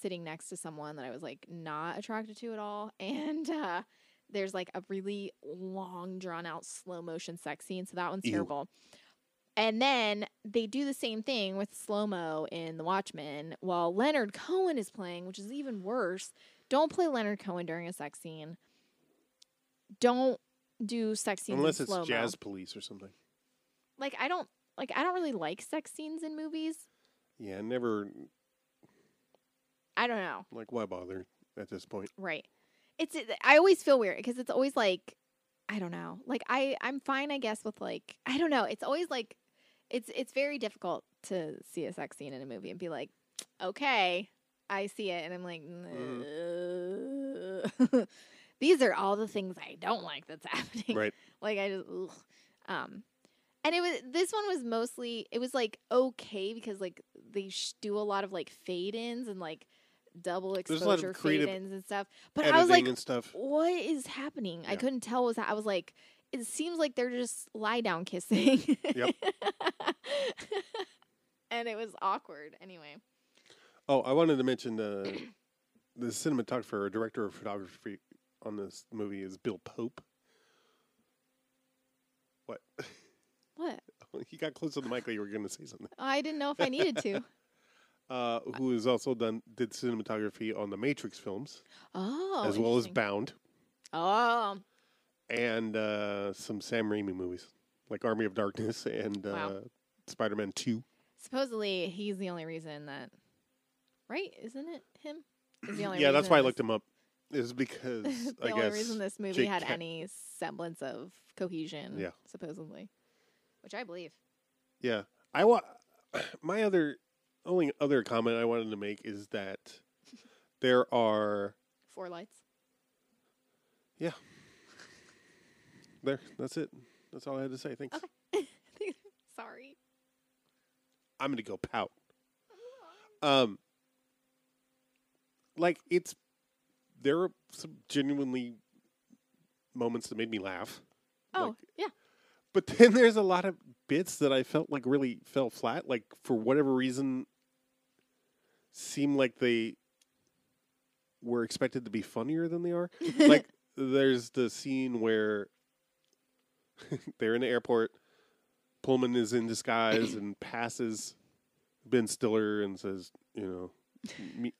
sitting next to someone that I was like not attracted to at all <laughs> and uh there's like a really long drawn out slow motion sex scene so that one's Ew. terrible. And then they do the same thing with slow mo in The Watchmen while Leonard Cohen is playing, which is even worse. Don't play Leonard Cohen during a sex scene. Don't do sex scenes Unless it's. Jazz Police or something. Like I don't like I don't really like sex scenes in movies. Yeah, never. I don't know. Like, why bother at this point? Right. It's it, I always feel weird because it's always like I don't know. Like I I'm fine I guess with like I don't know. It's always like it's it's very difficult to see a sex scene in a movie and be like, "Okay, I see it." And I'm like, mm-hmm. "Nah." <laughs> These are all the things I don't like that's <laughs> happening. Right. like I just ugh. um and it was this one was mostly it was like okay because like they sh- do a lot of like fade ins and like double There's a lot of exposure fade ins and stuff. But I was like, what is happening? I couldn't tell what was I was like, it seems like they're just lie down kissing. Yep. <laughs> and it was awkward. Anyway. Oh, I wanted to mention uh, the cinematographer or director of photography on this movie is Bill Pope. What? What? <laughs> you got close to the mic like you were going to say something. I didn't know if I needed to. <laughs> Uh, who has also done did cinematography on the Matrix films Oh. as well as. Bound Oh. and uh, some Sam Raimi movies like Army of Darkness and uh, Wow. Spider-Man Two. Supposedly he's the only reason that right, isn't it him? Is the only Yeah, that's why I looked him up. Is <laughs> because the I only guess reason this movie Jake had any semblance of cohesion, Yeah. supposedly, which I believe. Yeah, I want <clears throat> My other only other comment I wanted to make is that <laughs> there are Four lights. yeah. There, that's it. That's all I had to say. Thanks. <laughs> Sorry. I'm gonna go pout. Um, like it's there are some genuinely moments that made me laugh, Oh Like- yeah. but then there's a lot of bits that I felt like really fell flat. Like for whatever reason, seemed like they were expected to be funnier than they are. <laughs> like there's the scene where <laughs> they're in the airport. Pullman is in disguise and <clears throat> passes Ben Stiller and says, "You know, me,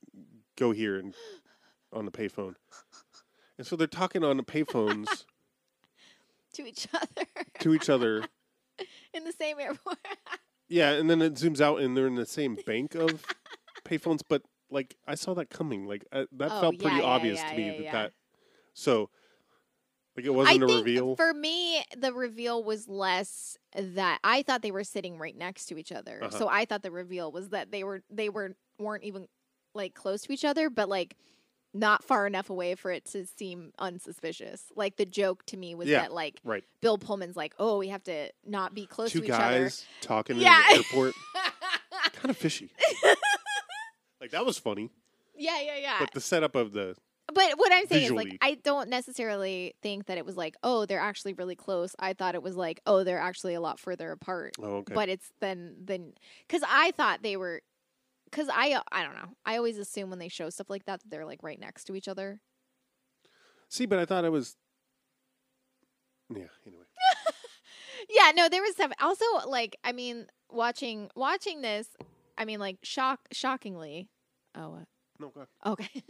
go here and <laughs> on the payphone." And so they're talking on the payphones <laughs> to each other <laughs> to each other. <laughs> in the same airport. Yeah, and then it zooms out and they're in the same bank of payphones. But like, I saw that coming. Like uh, that Oh, felt pretty yeah, yeah, obvious yeah, to me yeah, that yeah. that. So, like, it wasn't I a think reveal. for me, the reveal was less that I thought they were sitting right next to each other. Uh-huh. So I thought the reveal was that they were they were weren't even like close to each other, but like not far enough away for it to seem unsuspicious. Like the joke to me was Yeah, that like right. Bill Pullman's like, "Oh, we have to not be close Two to each other." guys talking Yeah. in the airport. <laughs> kind of fishy. <laughs> like that was funny, yeah, yeah, yeah. but the setup of the But what I'm saying is like I don't necessarily think that it was like, oh, they're actually really close. I thought it was like, oh, they're actually a lot further apart. oh okay, But it's then then cuz I thought they were cuz I I don't know. I always assume when they show stuff like that that they're like right next to each other. see, but I thought it was. Yeah. Anyway, <laughs> Yeah, no, there was stuff. Also like I mean, watching watching this, I mean like shock shockingly. Oh, what? no, God. Okay. <laughs>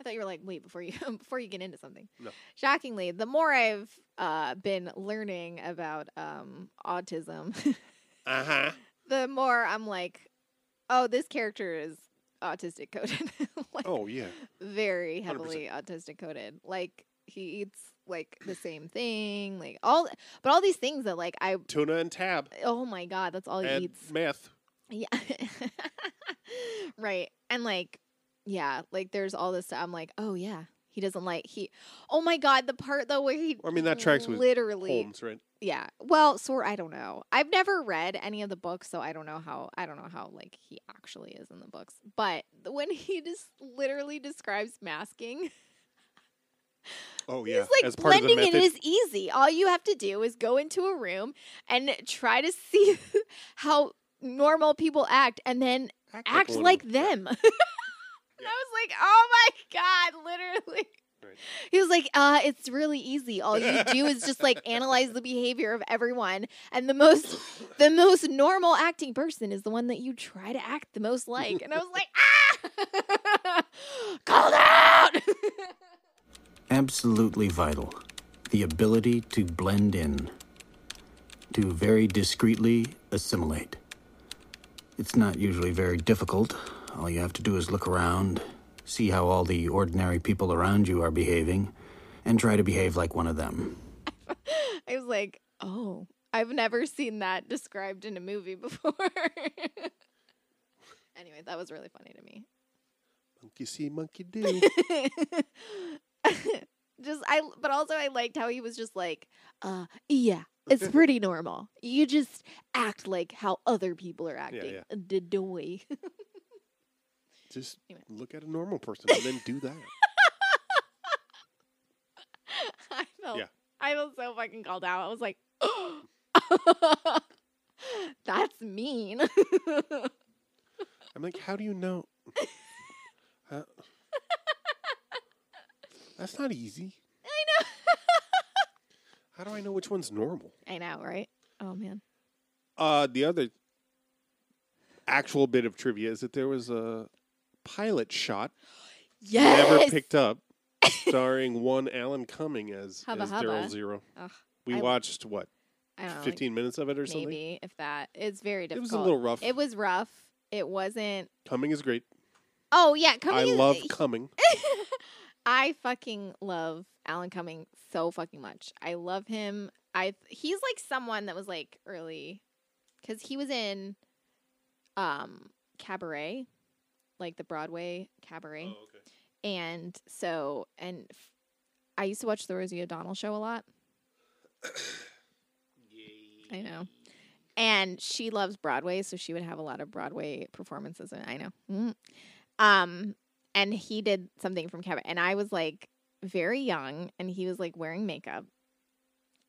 I thought you were like, wait, before you <laughs> before you get into something. No. Shockingly, the more I've uh, been learning about um, autism, Uh huh. the more I'm like, oh, this character is autistic coded. <laughs> like, Oh yeah. very 100%. heavily autistic coded. Like he eats like the same thing, like all, but all these things that like I. Tuna and tab Oh my god, that's all he and eats. meth. Yeah. <laughs> right. And like, yeah, like there's all this stuff. I'm like, oh yeah, he doesn't like he. Oh my god, the part though where he. I mean, that tracks with literally. Holmes, right? Yeah. Well, sort. I don't know. I've never read any of the books, so I don't know how. I don't know how like he actually is in the books. But when he just literally describes masking, Oh yeah. He's like As part of the blending in method. is easy. All you have to do is go into a room and try to see <laughs> how normal people act and then Act act of like them. <laughs> them. And I was like, oh my God, literally. Right. He was like, uh, it's really easy. All you do is just like <laughs> analyze the behavior of everyone. And the most the most normal acting person is the one that you try to act the most like. And I was like, ah <laughs> called out. <laughs> absolutely vital. The ability to blend in, to very discreetly assimilate. It's not usually very difficult. All you have to do is look around, see how all the ordinary people around you are behaving, and try to behave like one of them. <laughs> I was like, oh, I've never seen that described in a movie before. <laughs> anyway, that was really funny to me. Monkey see, monkey do. <laughs> just I but also I liked how he was just like, uh yeah, it's pretty normal. You just act like how other people are acting. yeah. Dadoy. Just Anyway. look at a normal person and then do that. <laughs> I felt Yeah. I felt so fucking called out. I was like, <gasps> That's mean. I'm like, how do you know? <laughs> How- That's not easy. I know. <laughs> How do I know which one's normal? I know, right? Oh man. Uh, the other actual bit of trivia is that there was a pilot shot Yes. never picked up, <laughs> starring one Alan Cumming as, Hubba as hubba. Daryl Zero. Ugh, We I- watched what I don't know. like, 15 minutes of it or something. maybe if that. It's very difficult. It was a little rough. It was rough. It wasn't. Cumming is great. Oh yeah, Cumming. I is- love <laughs> Cumming. I fucking love Alan Cumming so fucking much. I love him. I he's like someone that was like early cuz he was in um Cabaret, like the Broadway Cabaret. Oh, okay. And so and f- I used to watch the Rosie O'Donnell show a lot. I know. And she loves Broadway, so she would have a lot of Broadway performances. And I know. Mm. Um, and he did something from Cabaret, and I was like very young, and he was like wearing makeup,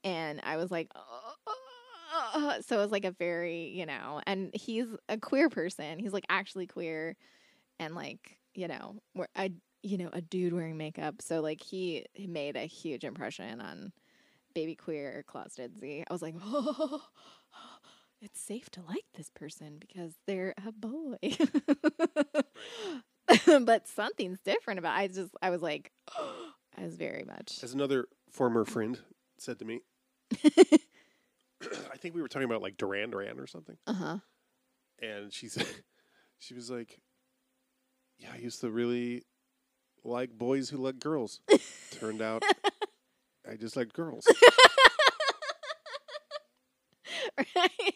and I was like, "Uh, so it was like a very, you know, and he's a queer person. He's like actually queer, and like you know, we're a you know a dude wearing makeup. So like he made a huge impression on baby queer Klaus Didsey. I was like, oh, <laughs> it's safe to like this person because they're a boy. <laughs> but something's different about. I just I was like, <gasps> I was very much. As another former friend said to me, <coughs> I think we were talking about like Duran Duran or something, Uh huh. and she said, <laughs> she was like, "Yeah, I used to really like boys who like girls. Turned out, <laughs> I just like girls." right?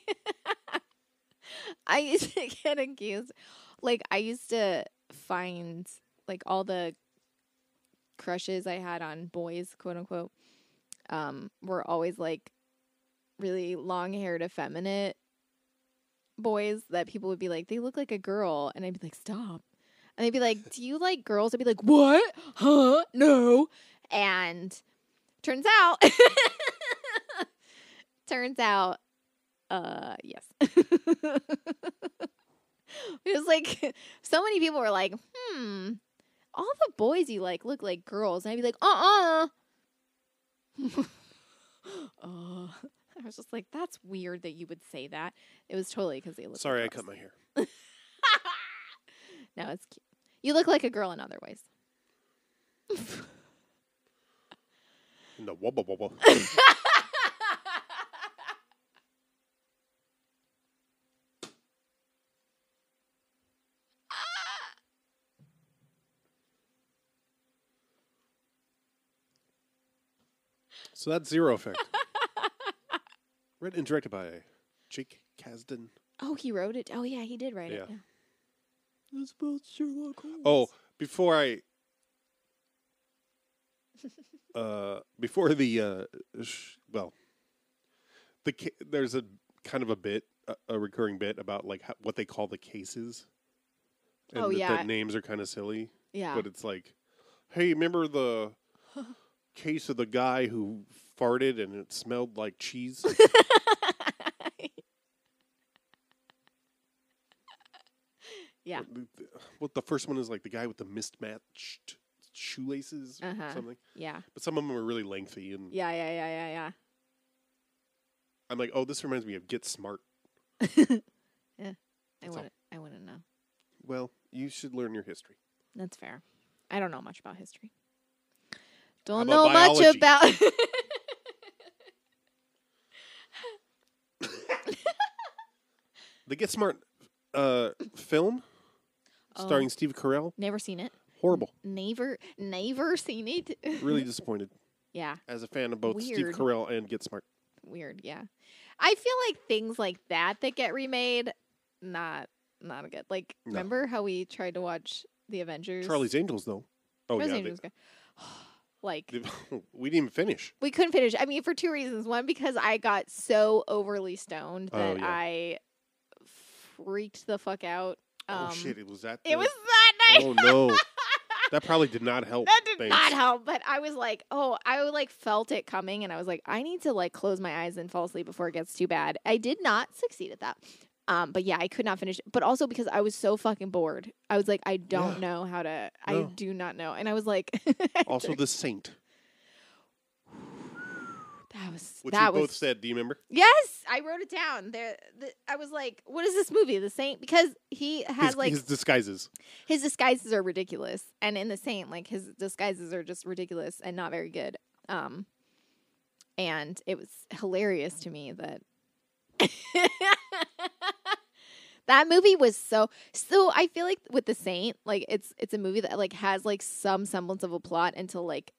<laughs> I used to get accused. Like I used to find like all the crushes I had on boys, quote unquote, um, were always like really long haired, effeminate boys that people would be like, they look like a girl, and I'd be like, stop. And they'd be like, Do you like girls? I'd be like, What? Huh? No. And turns out <laughs> turns out uh yes <laughs> it was like so many people were like hmm all the boys you like look like girls and i'd be like uh-uh <laughs> uh i was just like that's weird that you would say that it was totally because they look Sorry, I like cut my hair. no it's cute you look like a girl in other ways No, wubba wubba. <laughs> so that's Zero Effect. Written and directed by Jake Kasdan. Oh, he wrote it. Oh yeah, he did write it. Yeah. Yeah. It's about Sherlock Holmes. Oh, before I, uh, before the uh, sh- well, the ca- there's a kind of a bit, a, a recurring bit about like how, what they call the cases. And Oh, that yeah. the names are kind of silly, Yeah. but it's like, hey, remember the <laughs> case of the guy who farted and it smelled like cheese? <laughs> yeah. What the first one is like the guy with the mismatched shoelaces or Uh-huh. something. Yeah. But some of them are really lengthy, and Yeah. Yeah. Yeah. Yeah. Yeah. I'm like, oh, this reminds me of Get Smart. <laughs> Yeah, I want. I want to know. Well, you should learn your history. That's fair. I don't know much about history. Don't about know much about. <laughs> The Get Smart uh, film starring Oh. Steve Carell. Never seen it. Horrible. Never, never seen it. <laughs> Really disappointed yeah. as a fan of both Steve Weird. Carell and Get Smart. Weird. Yeah. I feel like things like that that get remade, not not a good. Like, No. remember how we tried to watch the Avengers? Charlie's Angels, though. Oh Charlie's yeah, Angels good. <sighs> like <laughs> we didn't even finish. we couldn't finish. I mean, for two reasons. One, because I got so overly stoned Oh, that yeah. I freaked the fuck out. Um, oh shit! It was that. It was that night. Oh no, <laughs> that probably did not help. that did things. not help. But I was like, oh, I like felt it coming, and I was like, I need to like close my eyes and fall asleep before it gets too bad. I did not succeed at that. Um, but yeah, I could not finish. it. But also because I was so fucking bored, I was like, I don't Yeah. know how to. I do not know, and I was like, <laughs> Also, The Saint, that was which that we was both said. Do you remember? Yes, I wrote it down. There, the, I was like, "What is this movie?" The Saint, because he has His, like his disguises. his disguises are ridiculous, and in the Saint, like his disguises are just ridiculous and not very good. Um, and it was hilarious to me that <laughs> that movie was so so. I feel like with the Saint, like it's it's a movie that like has like some semblance of a plot until like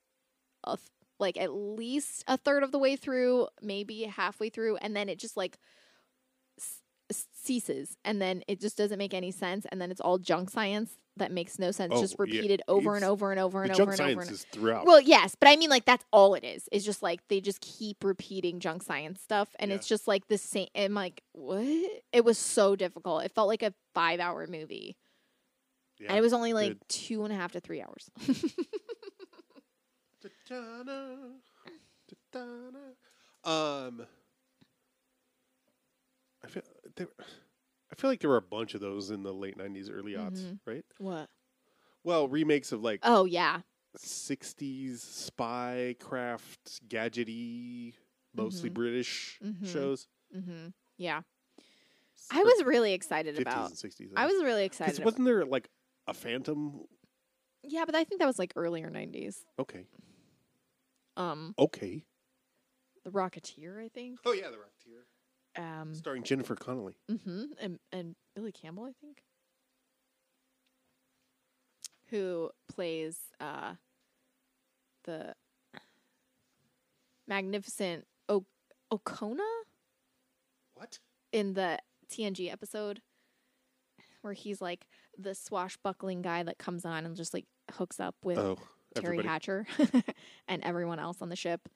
a th- like at least a third of the way through, maybe halfway through, and then it just like ceases, and then it just doesn't make any sense, and then it's all junk science that makes no sense, Oh, just yeah. repeated over and over and over and junk over and over. science And is throughout. well, yes, but I mean, like that's all it is. It's just like they just keep repeating junk science stuff, and Yeah. it's just like the same. I'm like, what? It was so difficult. It felt like a five hour movie, yeah. and it was only like good. two and a half to three hours. <laughs> Um, I feel there, I feel like there were a bunch of those in the late '90s, early aughts, Mhm. right? what? Well, remakes of like Oh yeah, '60s spy craft, gadgety, mostly Mhm. British Mhm. shows. mm-hmm. yeah. I Or was really excited 50s about. and 60s. I was really excited. Because About, wasn't there like a Phantom? yeah, but I think that was like earlier '90s. Okay, Um, okay. The Rocketeer, I think. Oh yeah, the Rocketeer, Um, starring Jennifer Connelly. Mm-hmm. and and Billy Campbell, I think, who plays uh the magnificent o- Okona What? in the TNG episode where he's like the swashbuckling guy that comes on and just like hooks up with Oh, Teri everybody. Hatcher <laughs> and everyone else on the ship.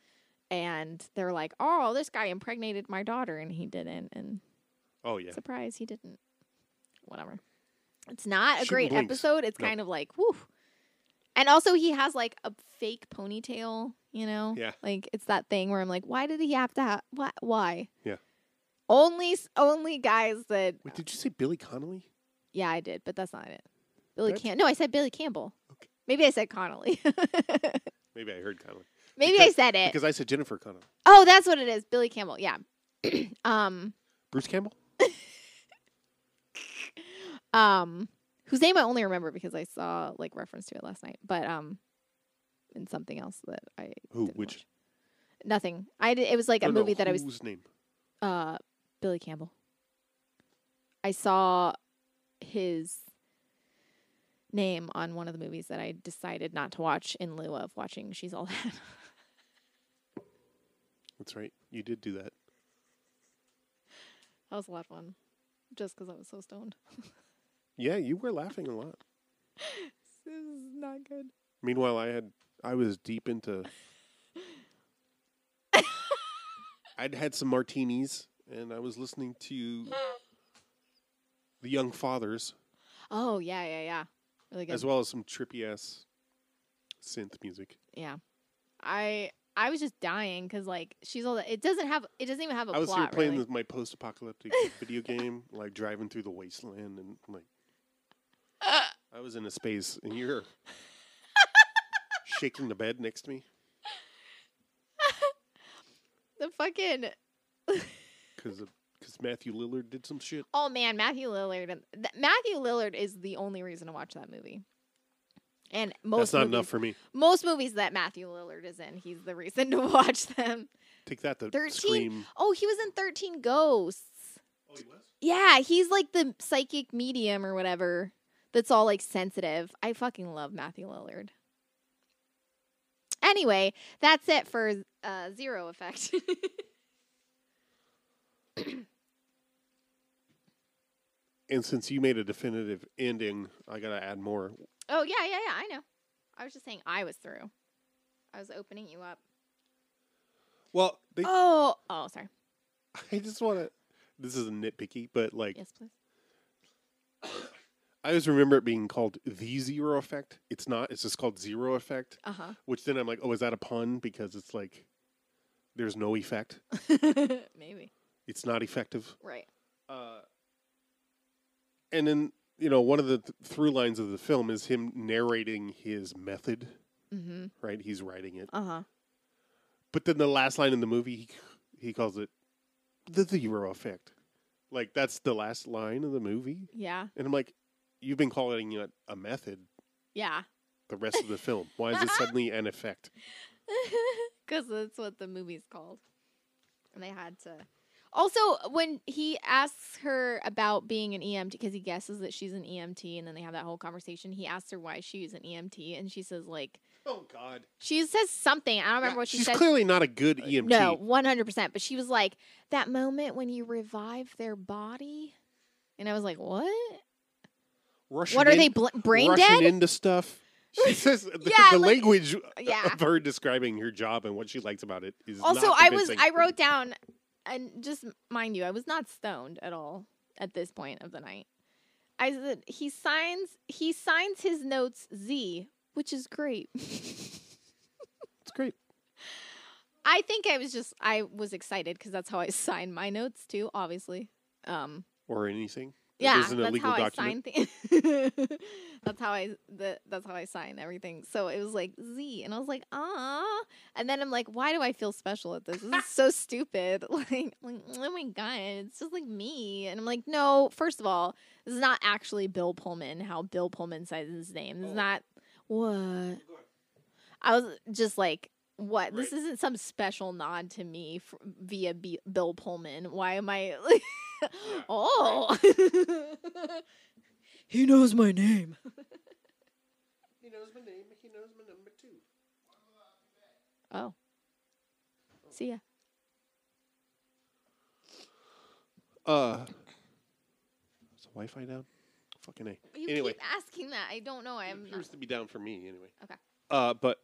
And they're like, "Oh, this guy impregnated my daughter, and he didn't." And Oh yeah. surprise, he didn't. Whatever. It's not a Shooting great blinks. episode. It's No. kind of like, whew. And also, he has like a fake ponytail. You know, Yeah. like it's that thing where I'm like, why did he have to have? Why? Why? Yeah. Only, s- only guys that. Wait, did you say Billy Connolly? Yeah, I did, but that's not it. Billy That's- Cam. No, I said Billy Campbell. Maybe I said Connolly. <laughs> Maybe I heard Connolly. Maybe Because- I said it. Because I said Jennifer Connolly. Oh, that's what it is. Billy Campbell. Yeah. <clears throat> um, Bruce Campbell? <laughs> um, whose name I only remember because I saw like reference to it last night. But um, in something else that I Who? Which? watch. Nothing. I did, it was like a No, no, movie that I was Whose name? uh Billy Campbell. I saw his name on one of the movies that I decided not to watch in lieu of watching She's All <laughs> That. That's right. You did do that. that was a lot of fun. Just because I was so stoned. <laughs> Yeah, you were laughing a lot. this is not good. Meanwhile, I had I was deep into. <laughs> I'd had some martinis, and I was listening to <gasps> the Young Fathers, Oh yeah, yeah, yeah. Really good. as well as some trippy ass synth music. Yeah. I I was just dying because like she's all that. It doesn't have. It doesn't even have a I was plot. here playing really. this, my post-apocalyptic <laughs> video game, like driving through the wasteland, and like I was in a space, and you're shaking the bed next to me <laughs> the fucking. <laughs> because because Matthew Lillard did some shit. Oh man, Matthew Lillard. th- Matthew Lillard is the only reason to watch that movie. And most That's not movies, enough for me. most movies that Matthew Lillard is in, he's the reason to <laughs> watch them. Take that, the 13 scream. Oh, he was in 13 Ghosts. Oh, he was. Yeah, he's like the psychic medium or whatever that's all like sensitive. I fucking love Matthew Lillard. Anyway, that's it for uh, Zero Effect. <laughs> <coughs> And since you made a definitive ending, I gotta add more. oh, yeah, yeah, yeah, I know. I was just saying I was through. I was opening you up. Well, they, Oh, oh, sorry. <laughs> I just want to. This is nitpicky, but like Yes, please. <coughs> I always remember it being called the Zero Effect. It's not. It's just called Zero Effect. Uh huh. Which then I'm like, oh, is that a pun? Because it's like there's no effect. <laughs> Maybe. It's not effective. Right. Uh, and then you know one of the th- through lines of the film is him narrating his method. Mm-hmm. Right, he's writing it. Uh huh. But then the last line in the movie, he, he calls it the Zero Effect. Like that's the last line of the movie, Yeah. and I'm like, you've been calling it a method Yeah. the rest of the <laughs> film. Why is it suddenly an effect? <laughs> Because that's what the movie's called. And they had to. Also, when he asks her about being an EMT, because he guesses that she's an EMT, and then they have that whole conversation, he asks her why she's an EMT, and she says, like, Oh God, she says something. I don't remember what she she's said. She's clearly not a good uh, E EMT. No, 100%. But she was like, that moment when you revive their body. And I was like, what? Rushing What are in- they, bl- brain rushing dead? into stuff. <laughs> She says the, Yeah, the like- language yeah. of her describing her job and what she likes about it is also i was i wrote down and just mind you i was not stoned at all at this point of the night i said he signs he signs his notes z which is great it's great. i think i was just i was excited because that's how i <laughs> sign my notes too obviously um or anything. Yeah that's how document. i sign things <laughs> that's how i the, that's how i sign everything. So it was like z and i was like ah and then i'm like why do i feel special at this? This is so <laughs> stupid. <laughs> Like, like oh my god it's just like me. And i'm like no first of all this is not actually bill pullman how bill pullman says his name. This is not what? I was just like what? This isn't some special nod to me f- via B- bill pullman. Why am i oh <laughs> he knows my name He knows my name. He knows my number two. oh see ya Uh, is the Wi-Fi down? Fucking a. you anyway, keep asking that i don't know i'm appears to be down for me anyway. Okay. Uh, but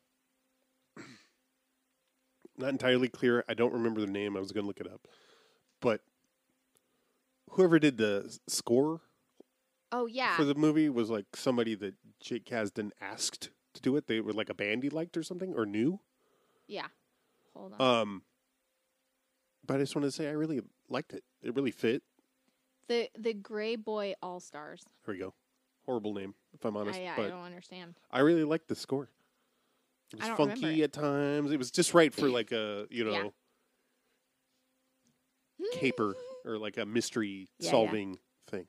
<clears throat> not entirely clear. I don't remember the name. I was going to look it up, but whoever did the score oh yeah for the movie was like somebody that Jake Kasdan asked to do it. They were like a band he liked or something or knew. yeah hold on Um, but I just wanted to say I really liked it. It really fit. the the Greyboy Allstars There we go. Horrible name, if I'm honest. I, yeah, I but don't understand I really liked the score. It was don't funky it. at times. It was just right for like a you know Yeah. caper or like a mystery Yeah, yeah. solving thing.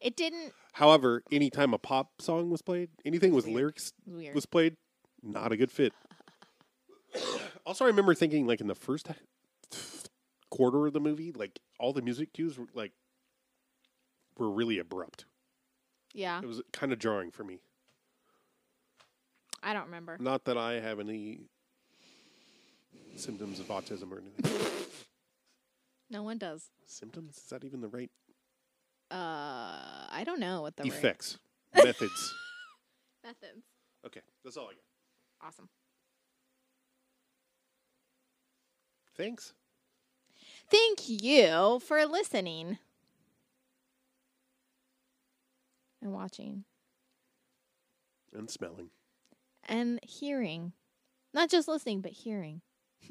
it didn't However, anytime a pop song was played, anything with Weird. lyrics Weird. was played, not a good fit. <coughs> Also, I remember thinking, like in the first quarter of the movie, like all the music cues were like were really abrupt. Yeah, It was kind of jarring for me. I don't remember. Not that I have any symptoms of autism or anything. <laughs> No one does. symptoms is that even the right Uh, I don't know what the right- effects methods? <laughs> methods. Okay, that's all I got. Awesome. Thanks. Thank you for listening and watching And smelling. and hearing. Not just listening, but hearing. <laughs>